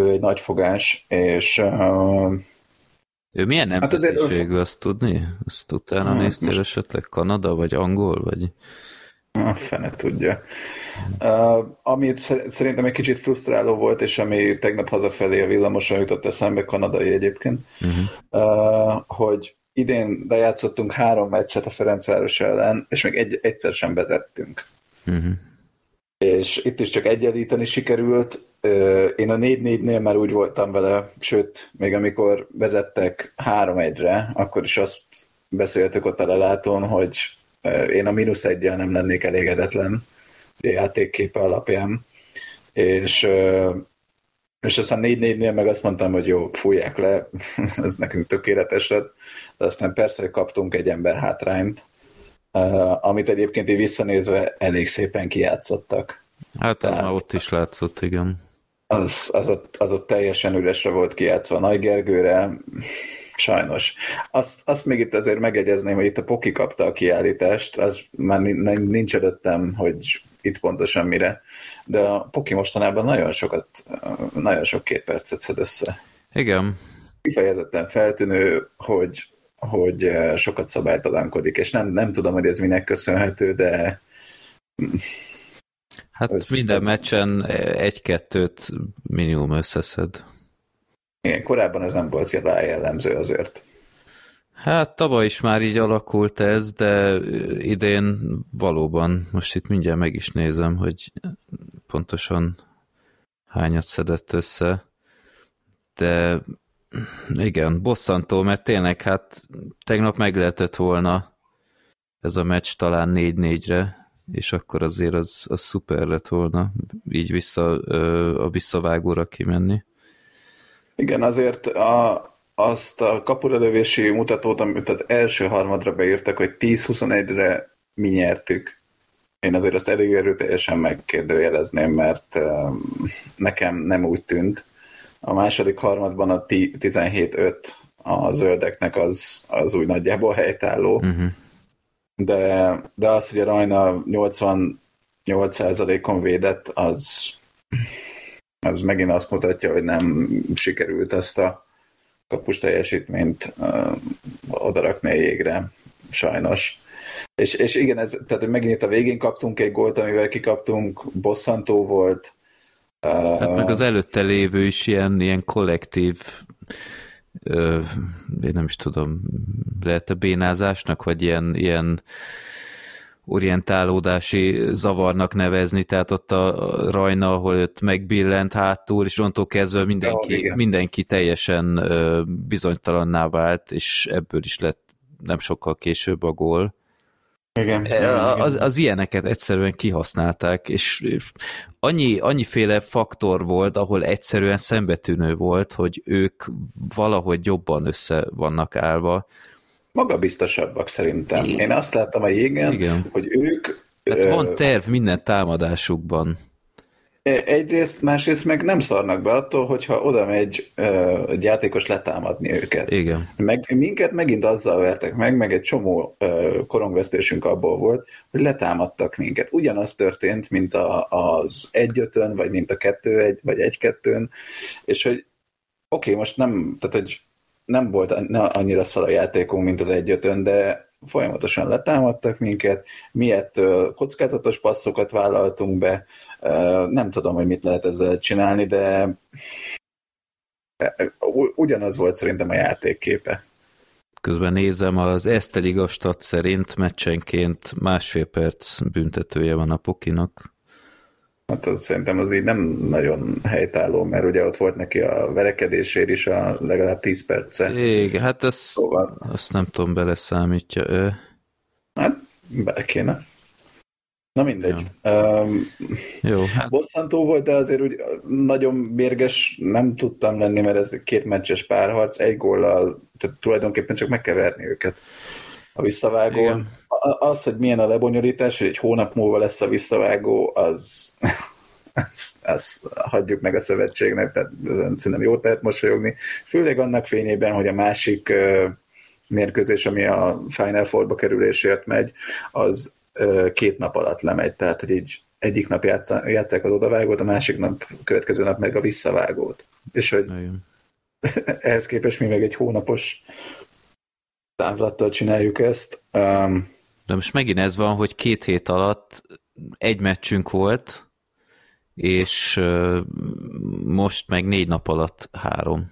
Ő egy nagy fogás, és uh, ő milyen nemzetiségű, hát azért... azt tudni? Azt utána hát, néztél most... esetleg Kanada, vagy angol, vagy... A fene tudja. Uh, amit szerintem egy kicsit frusztráló volt, és ami tegnap hazafelé a villamoson jutott eszembe, kanadai egyébként, uh-huh. uh, hogy idén lejátszottunk három meccset a Ferencváros ellen, és még egy, egyszer sem vezettünk. Uh-huh. És itt is csak egyenlíteni sikerült. Én a 4-4-nél már úgy voltam vele, sőt, még amikor vezettek 3-1-re, akkor is azt beszéltük ott a lelátón, hogy én a mínusz egyel nem lennék elégedetlen játékképe alapján. És és aztán 4-4-nél meg azt mondtam, hogy jó, fújják le, *laughs* ez nekünk tökéletes lett, de aztán persze, hogy kaptunk egy ember hátrányt, uh, amit egyébként így visszanézve elég szépen kijátszottak. Hát ez már ott is látszott, igen. Az, az, ott, az ott teljesen üresre volt kijátszva Nagy Gergőre, sajnos. Azt, azt még itt azért megegyezném, hogy itt a Poki kapta a kiállítást, az már nincs előttem, hogy itt pontosan mire, de a Poki mostanában nagyon sokat, nagyon sok két percet szed össze. Igen. Kifejezetten feltűnő, hogy, hogy sokat szabálytalankodik, és nem, nem tudom, hogy ez minek köszönhető, de Hát ez, minden ez... meccsen egy-kettőt minimum összeszed. Igen, korábban ez nem volt rá jellemző azért. Hát tavaly is már így alakult ez, de idén valóban, most itt mindjárt meg is nézem, hogy pontosan hányat szedett össze, de igen, bosszantó, mert tényleg hát tegnap meg lehetett volna ez a meccs talán 4-4-re, és akkor azért az, az szuper lett volna, így vissza a visszavágóra kimenni. Igen, azért a, azt a kapurelövési mutatót, amit az első harmadra beírtak, hogy 10-21-re mi nyertük. Én azért azt elég erőteljesen megkérdőjelezném, mert nekem nem úgy tűnt. A második harmadban a 17-5 a zöldeknek az, az úgy nagyjából helytálló. Uh-huh. De, de az, hogy a Rajna 88%-on védett, az, az megint azt mutatja, hogy nem sikerült ezt a kapus teljesítményt odarakni a jégre, sajnos. És, és igen, ez, tehát megint a végén kaptunk egy gólt, amivel kikaptunk, bosszantó volt. Hát meg az előtte lévő is ilyen, ilyen kollektív én nem is tudom, lehet a bénázásnak, vagy ilyen, ilyen orientálódási zavarnak nevezni, tehát ott a rajna, ahol ott megbillent hátul, és onnantól kezdve mindenki, ja, mindenki teljesen bizonytalanná vált, és ebből is lett nem sokkal később a gól. Igen, igen, az, az ilyeneket egyszerűen kihasználták, és annyi, annyiféle faktor volt, ahol egyszerűen szembetűnő volt, hogy ők valahogy jobban össze vannak állva, magabiztosabbak szerintem. Én azt láttam a jégen, Igen. hogy ők... Hát van terv minden támadásukban. E, egyrészt, másrészt meg nem szarnak be attól, hogyha oda megy uh, egy játékos letámadni őket. Igen. Meg, minket megint azzal vertek meg, meg egy csomó uh, korongvesztésünk abból volt, hogy letámadtak minket. Ugyanaz történt, mint a, az egyötön, vagy mint a kettő egy, vagy egy-kettőn, és hogy oké, okay, most nem, tehát hogy nem volt annyira szar a játékunk, mint az egyötön, de folyamatosan letámadtak minket, mi ettől kockázatos passzokat vállaltunk be, nem tudom, hogy mit lehet ezzel csinálni, de ugyanaz volt szerintem a játékképe. Közben nézem, az Eszteliga stat szerint meccsenként másfél perc büntetője van a Pokinak. Hát az, szerintem az így nem nagyon helytálló, mert ugye ott volt neki a verekedésért is a legalább 10 perce. Igen, hát ezt, szóval... azt nem tudom, beleszámítja ő. Hát bele kéne. Na mindegy. Ja. Um, Jó. Hát... Bosszantó volt, de azért úgy nagyon mérges nem tudtam lenni, mert ez két meccses párharc, egy góllal, tehát tulajdonképpen csak meg kell verni őket a visszavágón. Az, hogy milyen a lebonyolítás, hogy egy hónap múlva lesz a visszavágó, az, *laughs* az, az hagyjuk meg a szövetségnek, tehát ezen szerintem jó lehet mosolyogni. Főleg annak fényében, hogy a másik uh, mérkőzés, ami a Final Four-ba kerülésért megy, az uh, két nap alatt lemegy, tehát hogy így egyik nap játszák az odavágót, a másik nap, a következő nap meg a visszavágót. És hogy Igen. ehhez képest mi meg egy hónapos távlattal csináljuk ezt. Um, De most megint ez van, hogy két hét alatt egy meccsünk volt, és most meg négy nap alatt három.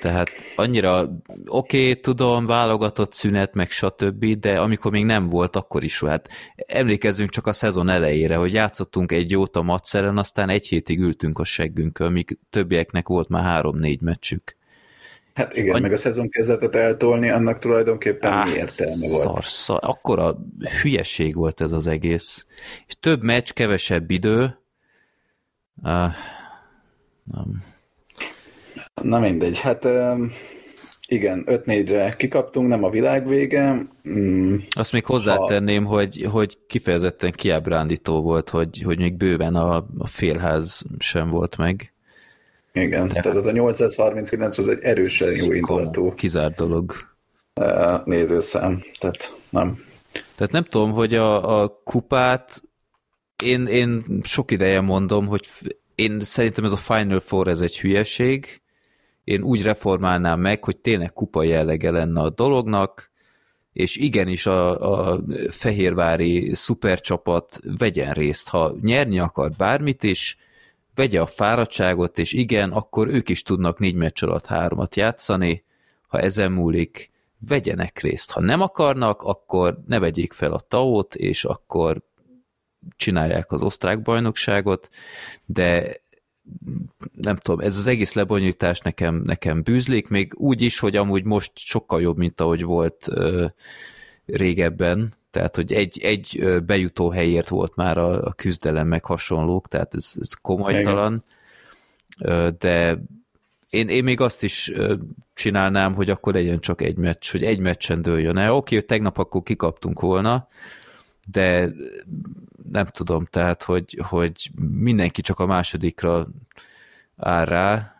Tehát annyira oké, okay, tudom, válogatott szünet, meg stb., de amikor még nem volt, akkor is hát emlékezzünk csak a szezon elejére, hogy játszottunk egy jót a Matszeren, aztán egy hétig ültünk a seggünkön, míg többieknek volt már három-négy meccsük. Hát igen, Any... meg a szezon kezdetet eltolni, annak tulajdonképpen Á, mi értelme volt? Szar, szar. Akkora hülyeség volt ez az egész. És több meccs, kevesebb idő. Uh, nem. Na mindegy, hát igen, 5-4-re kikaptunk, nem a világ vége. Mm, Azt még hozzátenném, ha... hogy, hogy kifejezetten kiábrándító volt, hogy, hogy még bőven a, a félház sem volt meg. Igen, De tehát az a 839 az egy erősen jó indulatú. Kizárt dolog. Nézőszám, tehát nem. Tehát nem tudom, hogy a, a kupát én, én sok ideje mondom, hogy én szerintem ez a Final Four ez egy hülyeség, én úgy reformálnám meg, hogy tényleg kupa jellege lenne a dolognak, és igenis a, a fehérvári szupercsapat vegyen részt, ha nyerni akar bármit is, vegye a fáradtságot, és igen, akkor ők is tudnak négy meccs alatt háromat játszani, ha ezen múlik, vegyenek részt. Ha nem akarnak, akkor ne vegyék fel a taót, és akkor csinálják az osztrák bajnokságot, de nem tudom, ez az egész lebonyolítás nekem, nekem bűzlik, még úgy is, hogy amúgy most sokkal jobb, mint ahogy volt ö, régebben, tehát, hogy egy, egy bejutó helyért volt már a, a küzdelem, meg hasonlók, tehát ez, ez komolytalan, Igen. de én, én még azt is csinálnám, hogy akkor legyen csak egy meccs, hogy egy meccsen dőljön el. Oké, hogy tegnap akkor kikaptunk volna, de nem tudom, tehát, hogy, hogy mindenki csak a másodikra áll rá.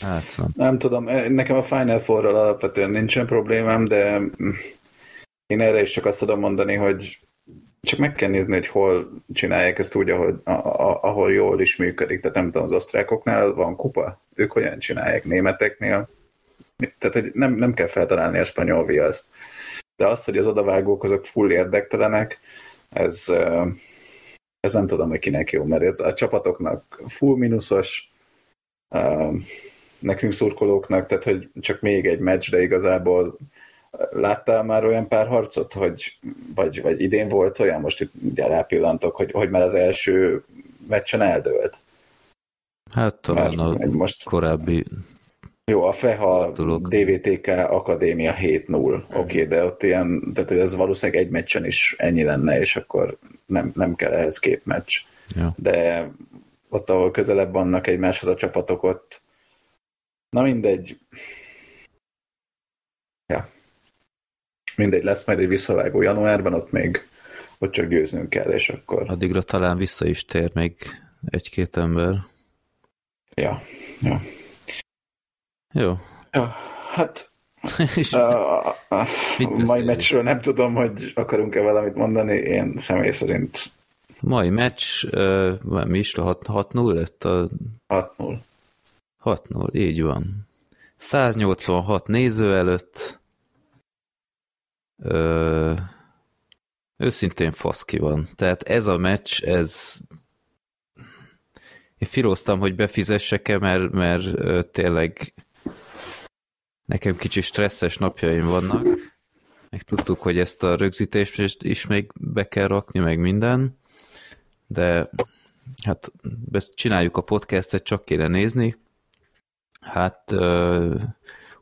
Hát, nem. nem tudom, nekem a Final Four-ral alapvetően nincsen problémám, de én erre is csak azt tudom mondani, hogy csak meg kell nézni, hogy hol csinálják ezt úgy, ahogy, a, a, ahol jól is működik. Tehát nem tudom, az osztrákoknál van kupa? Ők hogyan csinálják? Németeknél? Tehát hogy nem, nem kell feltalálni a spanyol viaszt. De azt, hogy az odavágók azok full érdektelenek, ez, ez nem tudom, hogy kinek jó, mert ez a csapatoknak full minuszos, nekünk szurkolóknak, tehát hogy csak még egy meccs, de igazából láttál már olyan pár harcot, hogy, vagy, vagy idén volt olyan, most itt ugye rápillantok, hogy, hogy már az első meccsen eldőlt? Hát talán a most... korábbi jó, a FEHA dolog. DVTK Akadémia 7-0, oké, okay, de ott ilyen, tehát ez valószínűleg egy meccsen is ennyi lenne, és akkor nem, nem kell ehhez két meccs. Ja. De ott, ahol közelebb vannak egymáshoz a csapatok, ott na mindegy. Ja. Mindegy, lesz majd egy visszavágó januárban, ott még ott csak győznünk kell, és akkor... Addigra talán vissza is tér még egy-két ember. Ja, ja. Jó. Ja, hát *laughs* a, a, a mai meccsről nem tudom, hogy akarunk-e valamit mondani, én személy szerint. Mai meccs, uh, mi is, 6-0 lett? A... 6-0. 6-0, így van. 186 néző előtt, Ö, őszintén faszki van. Tehát ez a meccs, ez én filóztam, hogy befizessek-e, mert, mert tényleg nekem kicsi stresszes napjaim vannak, meg tudtuk, hogy ezt a rögzítést is még be kell rakni, meg minden, de hát ezt csináljuk a podcastet, csak kéne nézni. Hát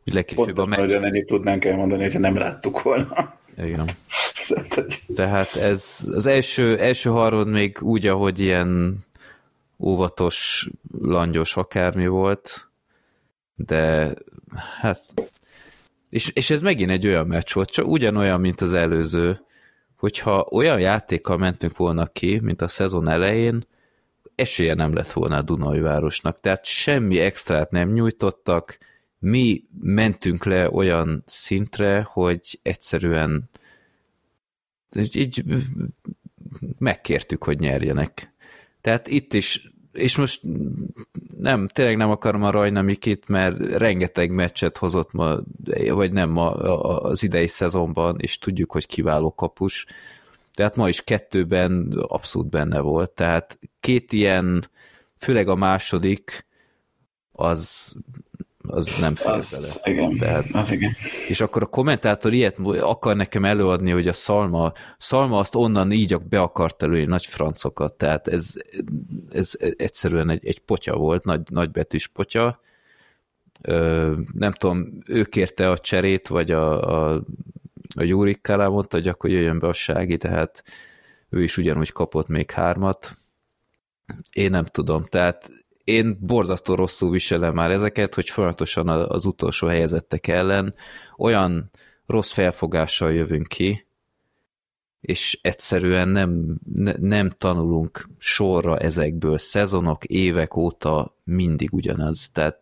úgy legkésőbb a meccs... Pontosan ennyit tudnánk elmondani, hogyha nem láttuk volna. Igen. *laughs* Tehát ez az első, első harmad még úgy, ahogy ilyen óvatos, langyos akármi volt, de hát és, és ez megint egy olyan meccs volt, csak ugyanolyan, mint az előző, hogyha olyan játékkal mentünk volna ki, mint a szezon elején, esélye nem lett volna a Dunai városnak. Tehát semmi extrát nem nyújtottak, mi mentünk le olyan szintre, hogy egyszerűen így megkértük, hogy nyerjenek. Tehát itt is, és most nem, tényleg nem akarom a Rajna Mikit, mert rengeteg meccset hozott ma, vagy nem ma az idei szezonban, és tudjuk, hogy kiváló kapus. Tehát ma is kettőben abszolút benne volt. Tehát két ilyen, főleg a második, az az nem fér az, bele. Igen, Tehát, az igen. És akkor a kommentátor ilyet akar nekem előadni, hogy a Szalma, Szalma azt onnan így be akart előni nagy francokat, tehát ez, ez egyszerűen egy, egy potya volt, nagy, nagybetűs potya. Ö, nem tudom, ő kérte a cserét, vagy a, a, a Júrikká mondta, hogy akkor jöjjön be a Sági, tehát ő is ugyanúgy kapott még hármat. Én nem tudom, tehát én borzasztó rosszul viselem már ezeket, hogy folyamatosan az utolsó helyezettek ellen olyan rossz felfogással jövünk ki, és egyszerűen nem, ne, nem tanulunk sorra ezekből. Szezonok, évek óta mindig ugyanaz. Tehát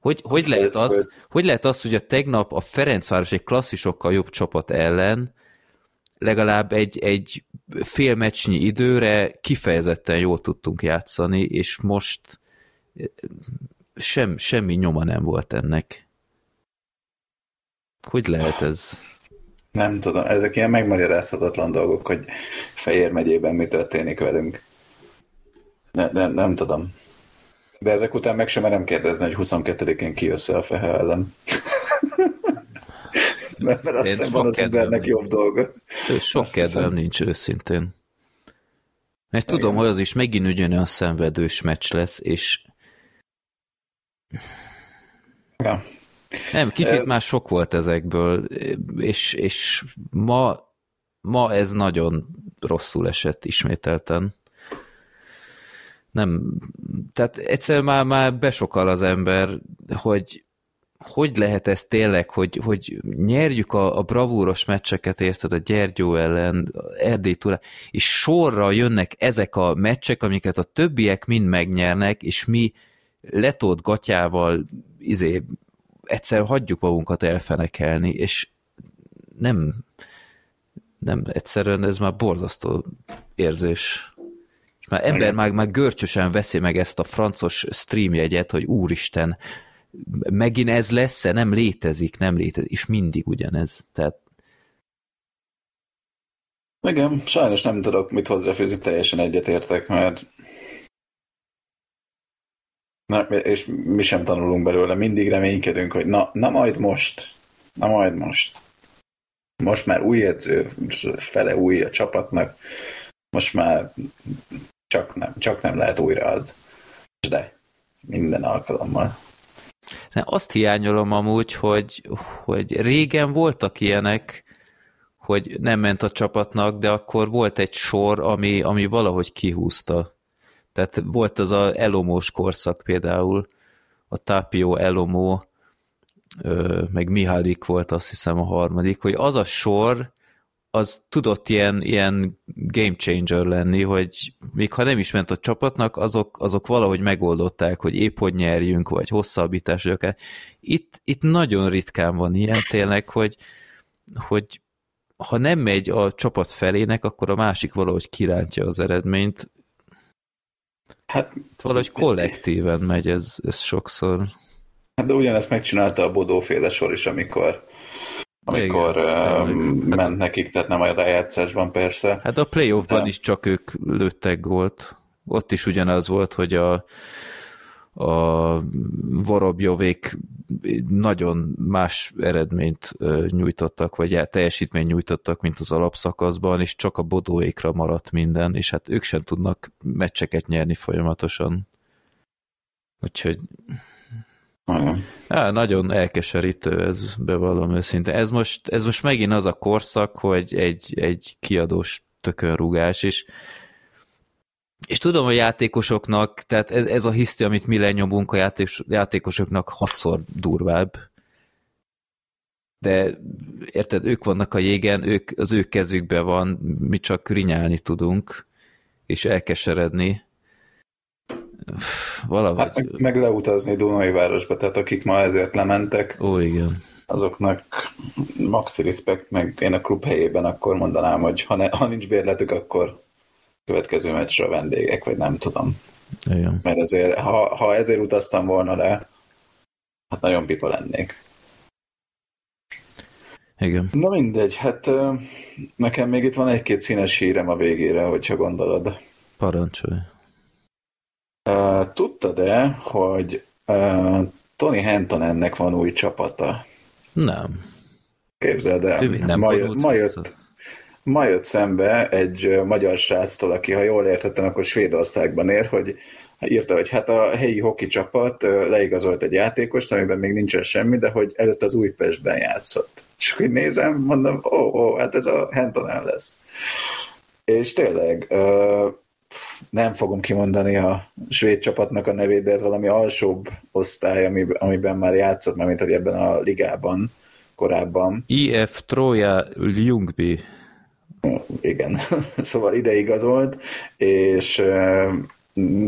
hogy, hogy, lehet az, hogy lehet az, hogy a tegnap a Ferencváros egy klasszisokkal jobb csapat ellen legalább egy, egy fél meccsnyi időre kifejezetten jól tudtunk játszani, és most eh, sem, semmi nyoma nem volt ennek. Hogy lehet ez? Nem tudom, ezek ilyen megmagyarázhatatlan dolgok, hogy Fejér megyében mi történik velünk. Ne, ne, nem tudom. De ezek után meg sem merem kérdezni, hogy 22-én ki össze a Fehe ellen. Mert, mert azt hiszem van az embernek jobb dolga. Sok azt kedvem hiszem. nincs őszintén. Mert tudom, Igen. hogy az is megint ugyanolyan szenvedős meccs lesz, és ja. Nem, kicsit már sok volt ezekből, és, és ma, ma ez nagyon rosszul esett ismételten. Nem, tehát egyszer már, már besokal az ember, hogy hogy lehet ez tényleg, hogy, hogy nyerjük a, a bravúros meccseket, érted, a Gyergyó ellen, Erdély túl, és sorra jönnek ezek a meccsek, amiket a többiek mind megnyernek, és mi letolt gatyával izé, egyszer hagyjuk magunkat elfenekelni, és nem, nem, egyszerűen ez már borzasztó érzés. És már ember már, már görcsösen veszi meg ezt a francos streamjegyet, hogy úristen, megint ez lesz-e? Nem létezik, nem létezik, és mindig ugyanez. Tehát igen, sajnos nem tudok mit hozzáfűzni, teljesen egyetértek, mert Na, és mi sem tanulunk belőle, mindig reménykedünk, hogy na, na majd most, na majd most. Most már új edző, fele új a csapatnak, most már csak nem, csak nem lehet újra az. De minden alkalommal. Ne, azt hiányolom amúgy, hogy, hogy régen voltak ilyenek, hogy nem ment a csapatnak, de akkor volt egy sor, ami, ami valahogy kihúzta. Tehát volt az a elomós korszak például, a Tapio Elomó, meg Mihálik volt azt hiszem a harmadik, hogy az a sor, az tudott ilyen, ilyen game changer lenni, hogy még ha nem is ment a csapatnak, azok, azok valahogy megoldották, hogy épp hogy nyerjünk, vagy hosszabbítás, vagy akár. Itt, itt nagyon ritkán van ilyen tényleg, hogy, hogy ha nem megy a csapat felének, akkor a másik valahogy kirántja az eredményt, Hát valahogy kollektíven megy ez, ez sokszor. Hát de ugyanezt megcsinálta a Bodóféle sor is, amikor amikor Igen, uh, ment nekik, tehát nem a rájátszásban persze. Hát a playoffban de... is csak ők lőttek gólt. Ott is ugyanaz volt, hogy a a Vorobjovék nagyon más eredményt nyújtottak, vagy teljesítményt nyújtottak, mint az alapszakaszban, és csak a bodóékra maradt minden, és hát ők sem tudnak meccseket nyerni folyamatosan. Úgyhogy Á, nagyon elkeserítő ez, bevallom őszinte. Ez most, ez most megint az a korszak, hogy egy, egy kiadós tökönrugás, és és tudom, a játékosoknak, tehát ez, ez a hiszti, amit mi lenyomunk a játékos, játékosoknak hatszor durvább. De érted, ők vannak a jégen, ők, az ő kezükben van, mi csak rinyálni tudunk, és elkeseredni. Valahogy... Hát meg, meg leutazni Dunai városba, tehát akik ma ezért lementek. Ó, igen. Azoknak maxi respekt, meg én a klub helyében akkor mondanám, hogy ha, ne, ha nincs bérletük, akkor következő meccsre a vendégek, vagy nem tudom. Igen. Mert ezért, ha, ha ezért utaztam volna le, hát nagyon pipa lennék. Igen. Na mindegy, hát nekem még itt van egy-két színes hírem a végére, hogyha gondolod. Parancsolj. Uh, tudtad-e, hogy uh, Tony Henton ennek van új csapata? Nem. Képzeld el, nem ma, jött, ma, jött, ma jött szembe egy magyar sráctól, aki, ha jól értettem, akkor Svédországban ér, hogy írta, hogy hát a helyi hoki csapat leigazolt egy játékost, amiben még nincsen semmi, de hogy előtt az Újpestben játszott. És akkor nézem, mondom, ó, oh, ó, hát ez a Hentonen lesz. És tényleg, nem fogom kimondani a svéd csapatnak a nevét, de ez valami alsóbb osztály, amiben már játszott, mert mint hogy ebben a ligában korábban. IF Troja Ljungby igen, *laughs* szóval ide igazolt, és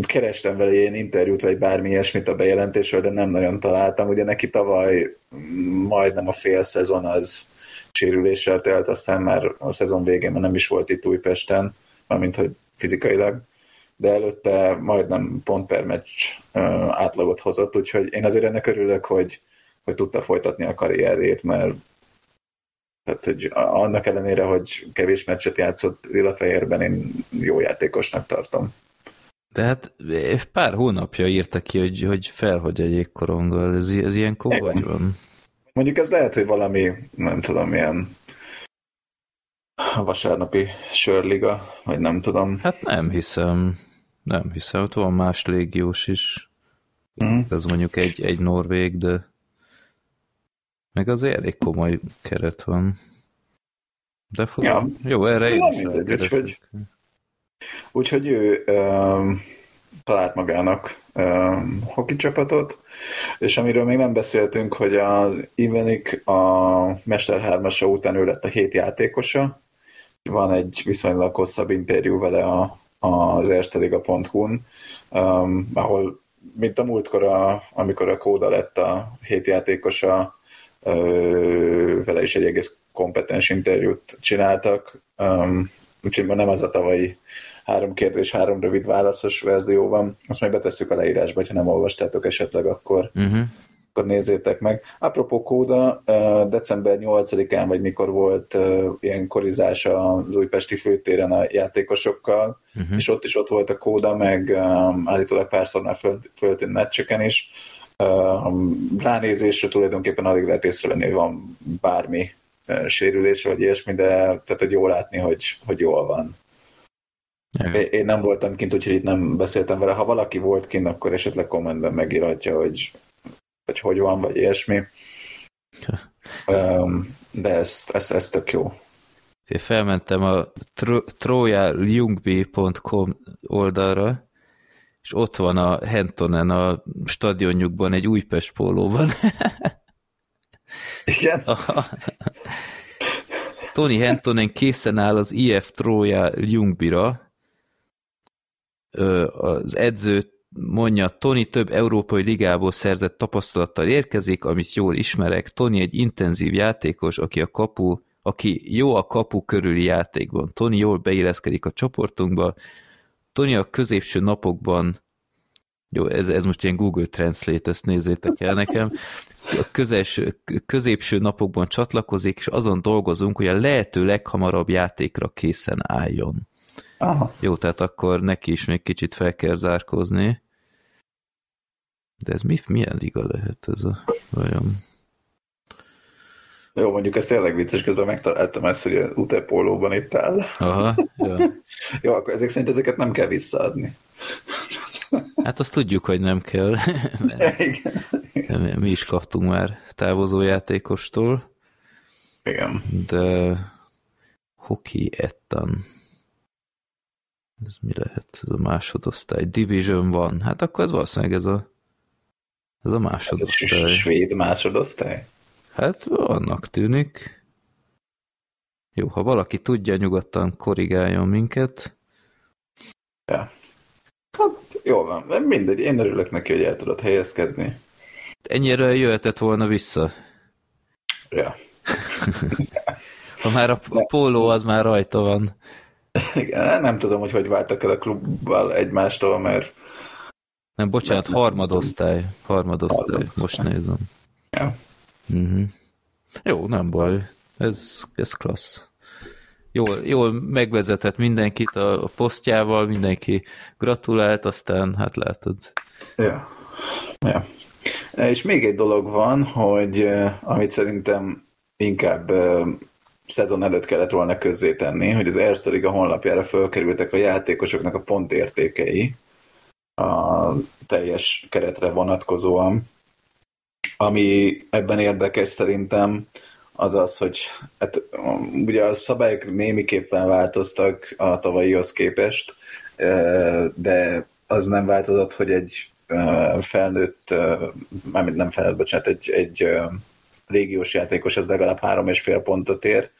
kerestem vele ilyen interjút, vagy bármi ilyesmit a bejelentésről, de nem nagyon találtam. Ugye neki tavaly majdnem a fél szezon az sérüléssel telt, aztán már a szezon végén már nem is volt itt Újpesten, mármint hogy fizikailag, de előtte majdnem pont per meccs átlagot hozott, úgyhogy én azért ennek örülök, hogy, hogy tudta folytatni a karrierjét, mert tehát, hogy annak ellenére, hogy kevés meccset játszott Lillafehérben, én jó játékosnak tartom. De hát pár hónapja írta ki, hogy, hogy felhogy egy jégkoronggal. Ez, ez ilyen vagy van? Mondjuk ez lehet, hogy valami, nem tudom, ilyen a vasárnapi sörliga, vagy nem tudom. Hát nem hiszem. Nem hiszem, ott van más légiós is. Uh-huh. Ez mondjuk egy, egy norvég, de meg az elég komoly keret van. De fog... ja. jó, erre én is mindegy, úgyhogy, úgyhogy ő um, talált magának um, hoki csapatot, és amiről még nem beszéltünk, hogy az Ivenik a Mester 3 után ő lett a hét játékosa. Van egy viszonylag hosszabb interjú vele a, az ersteliga.hu-n, um, ahol mint a múltkor, a, amikor a Kóda lett a hét játékosa, vele is egy egész kompetens interjút csináltak, um, úgyhogy nem az a tavalyi három kérdés, három rövid válaszos verzió van. Azt majd betesszük a leírásba, ha nem olvastátok esetleg, akkor, uh-huh. Akkor nézzétek meg. Apropó kóda, december 8-án, vagy mikor volt ilyen korizás az újpesti főtéren a játékosokkal, uh-huh. és ott is ott volt a kóda, meg állítólag párszor már föl, föltűnt meccseken is, ránézésre tulajdonképpen alig lehet észrevenni, hogy van bármi sérülés, vagy ilyesmi, de tehát, hogy jó látni, hogy, hogy jól van. Én nem voltam kint, úgyhogy itt nem beszéltem vele. Ha valaki volt kint, akkor esetleg kommentben megírhatja, hogy hogy, hogy van, vagy ilyesmi. *laughs* De ez, ez, ez tök jó. Én felmentem a trojaljungbi.com oldalra, és ott van a Hentonen a stadionjukban egy Újpest pólóban. Igen? *laughs* Tony Hentonen készen áll az IF Troja Ljungbira. Az edző mondja, Tony több európai ligából szerzett tapasztalattal érkezik, amit jól ismerek. Tony egy intenzív játékos, aki a kapu, aki jó a kapu körüli játékban. Tony jól beilleszkedik a csoportunkba, Tony a középső napokban, jó, ez, ez most ilyen Google Translate, ezt nézzétek el nekem, a közes, középső napokban csatlakozik, és azon dolgozunk, hogy a lehető leghamarabb játékra készen álljon. Aha. Jó, tehát akkor neki is még kicsit fel kell zárkozni. De ez mi, milyen liga lehet ez a vajon? Jó, mondjuk ez tényleg vicces, közben megtaláltam ezt, hogy a utepólóban itt áll. Aha, jó. *laughs* jó, akkor ezek szerint ezeket nem kell visszaadni. *laughs* Hát azt tudjuk, hogy nem kell. *laughs* Igen. Mi is kaptunk már távozó játékostól. Igen. De Hockey Ettan. Ez mi lehet? Ez a másodosztály. Division van. Hát akkor ez valószínűleg ez a ez a másodosztály. Ez a svéd másodosztály? Hát annak tűnik. Jó, ha valaki tudja, nyugodtan korrigáljon minket. Ja. Hát jó van, mindegy, én örülök neki, hogy el tudod helyezkedni. Ennyire jöhetett volna vissza. Ja. *laughs* ha már a póló az már rajta van. Igen, nem tudom, hogy hogy váltak el a klubbal egymástól, mert... Nem, bocsánat, harmadosztály. Harmadosztály, most nézem. Ja. Uh-huh. Jó, nem baj. Ez, ez klassz. Jól, jól megvezetett mindenkit a, a posztjával, mindenki gratulált, aztán hát látod. Ja. ja. És még egy dolog van, hogy amit szerintem inkább szezon előtt kellett volna közzétenni, hogy az Erste Liga honlapjára fölkerültek a játékosoknak a pontértékei a teljes keretre vonatkozóan. Ami ebben érdekes szerintem, az az, hogy hát, ugye a szabályok némiképpen változtak a tavalyihoz képest, de az nem változott, hogy egy felnőtt, mármint nem felnőtt, bocsánat, egy, egy légiós játékos, ez legalább három és fél pontot ér.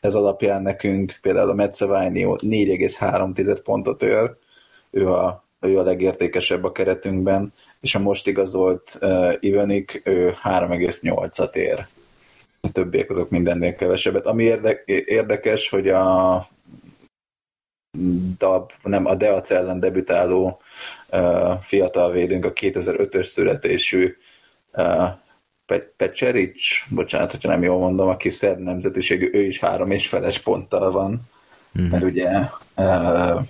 Ez alapján nekünk például a Metzevainio 4,3 pontot ér, ő a, ő a legértékesebb a keretünkben, és a most igazolt uh, Ivanik, ő 3,8-at ér. A többiek azok mindennél kevesebbet. Ami érde- érdekes, hogy a DAB, nem, a Deac ellen debütáló uh, fiatal védőnk, a 2005-ös születésű uh, Pecserics, bocsánat, hogyha nem jól mondom, aki szerb nemzetiségű, ő is három és feles ponttal van, mm. mert ugye uh,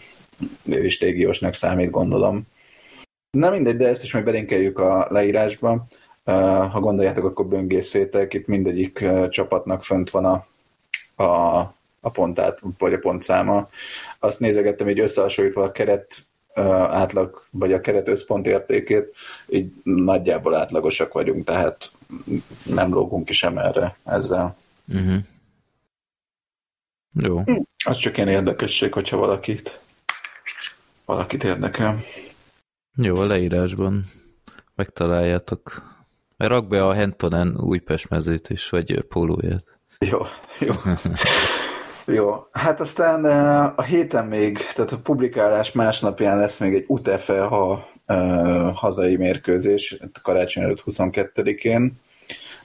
ő is légiósnak számít, gondolom. Na mindegy, de ezt is meg belinkeljük a leírásba. Ha gondoljátok, akkor böngészétek, itt mindegyik csapatnak fönt van a, a a pontát, vagy a pontszáma. Azt nézegettem így összehasonlítva a keret átlag, vagy a keret összpont értékét, így nagyjából átlagosak vagyunk, tehát nem lógunk is sem erre ezzel. Uh-huh. Jó. Az csak ilyen érdekesség, hogyha valakit valakit érdekel. Jó, a leírásban megtaláljátok. Mert rak be a Hentonen Újpest mezét is, vagy pólóját. Jó, jó. *laughs* jó, hát aztán a héten még, tehát a publikálás másnapján lesz még egy UTFH hazai mérkőzés, karácsony előtt 22-én,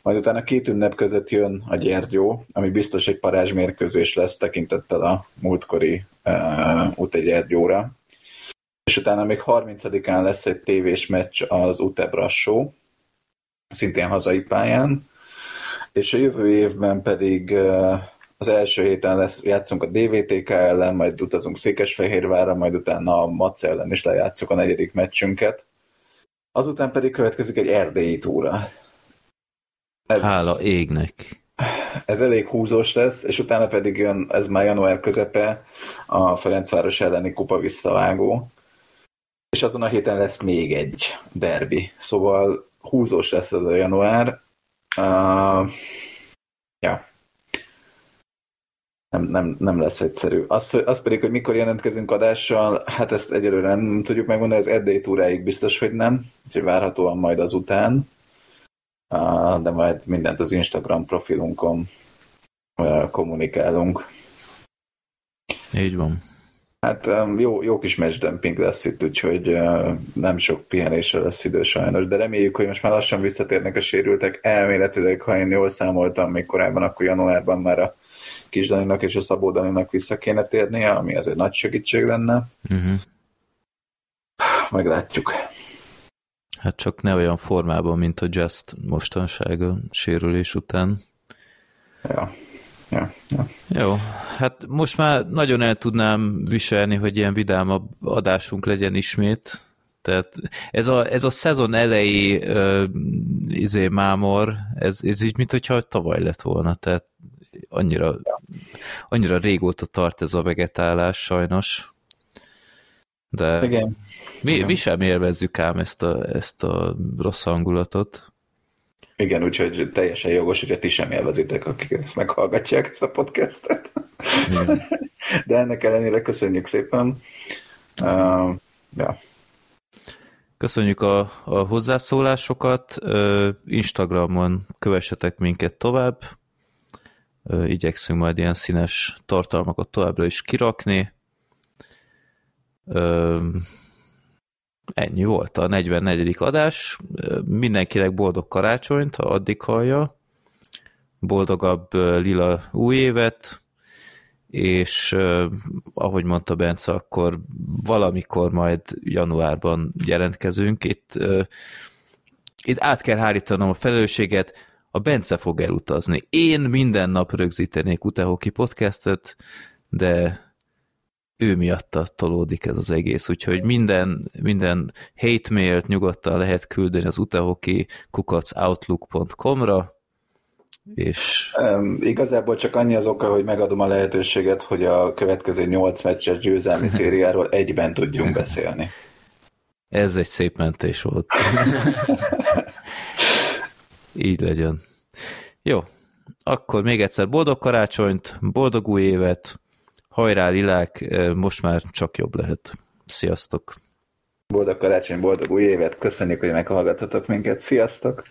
majd utána két ünnep között jön a Gyergyó, ami biztos egy parázsmérkőzés lesz tekintettel a múltkori uh, UTE Gyergyóra. És utána még 30-án lesz egy tévés meccs az UTE Brassó, szintén hazai pályán, és a jövő évben pedig az első héten lesz, játszunk a DVTK ellen, majd utazunk Székesfehérvárra, majd utána a Mac ellen is lejátszuk a negyedik meccsünket. Azután pedig következik egy erdélyi túra. Ez, Hála égnek. Ez elég húzós lesz, és utána pedig jön, ez már január közepe, a Ferencváros elleni kupa visszavágó. És azon a héten lesz még egy derbi. Szóval húzós lesz ez a január. Uh, ja. Nem, nem, nem lesz egyszerű. Az, az pedig, hogy mikor jelentkezünk adással, hát ezt egyelőre nem tudjuk megmondani, az erdélyi túráig biztos, hogy nem, úgyhogy várhatóan majd azután de majd mindent az Instagram profilunkon kommunikálunk. Így van. Hát jó, jó kis matchdemping lesz itt, úgyhogy nem sok pihenésre lesz idő sajnos, de reméljük, hogy most már lassan visszatérnek a sérültek. Elméletileg, ha én jól számoltam még korábban, akkor januárban már a kis Daninak és a Szabó Daninak vissza kéne térnie, ami azért nagy segítség lenne. Uh-huh. Meglátjuk. Hát csak ne olyan formában, mint a Just mostanság a sérülés után. Ja. Ja, ja. Jó, hát most már nagyon el tudnám viselni, hogy ilyen vidámabb adásunk legyen ismét. Tehát ez a, ez a szezon elejé uh, izé mámor, ez, ez így, mint hogyha tavaly lett volna, tehát annyira, annyira régóta tart ez a vegetálás sajnos. De Igen. Mi, Igen. mi sem élvezzük ám ezt a, ezt a rossz hangulatot. Igen, úgyhogy teljesen jogos, hogyha ti sem élvezitek, akik ezt meghallgatják, ezt a podcastet. Igen. *laughs* De ennek ellenére köszönjük szépen. Uh, ja. Köszönjük a, a hozzászólásokat. Instagramon kövessetek minket tovább. Igyekszünk majd ilyen színes tartalmakat továbbra is kirakni. Ennyi volt a 44. adás. Mindenkinek boldog karácsonyt, ha addig hallja. Boldogabb lila új évet, és ahogy mondta Bence, akkor valamikor majd januárban jelentkezünk. Itt, itt át kell hárítanom a felelősséget, a Bence fog elutazni. Én minden nap rögzítenék Utehoki podcastet, de ő miatta tolódik ez az egész, úgyhogy minden, minden hate mailt nyugodtan lehet küldeni az utahoki kukackoutlook.com-ra, és... Um, igazából csak annyi az oka, hogy megadom a lehetőséget, hogy a következő nyolc meccses győzelmi *laughs* szériáról egyben tudjunk beszélni. Ez egy szép mentés volt. *laughs* Így legyen. Jó, akkor még egyszer boldog karácsonyt, boldog új évet, hajrá lilák, most már csak jobb lehet. Sziasztok! Boldog karácsony, boldog új évet, köszönjük, hogy meghallgattatok minket, sziasztok!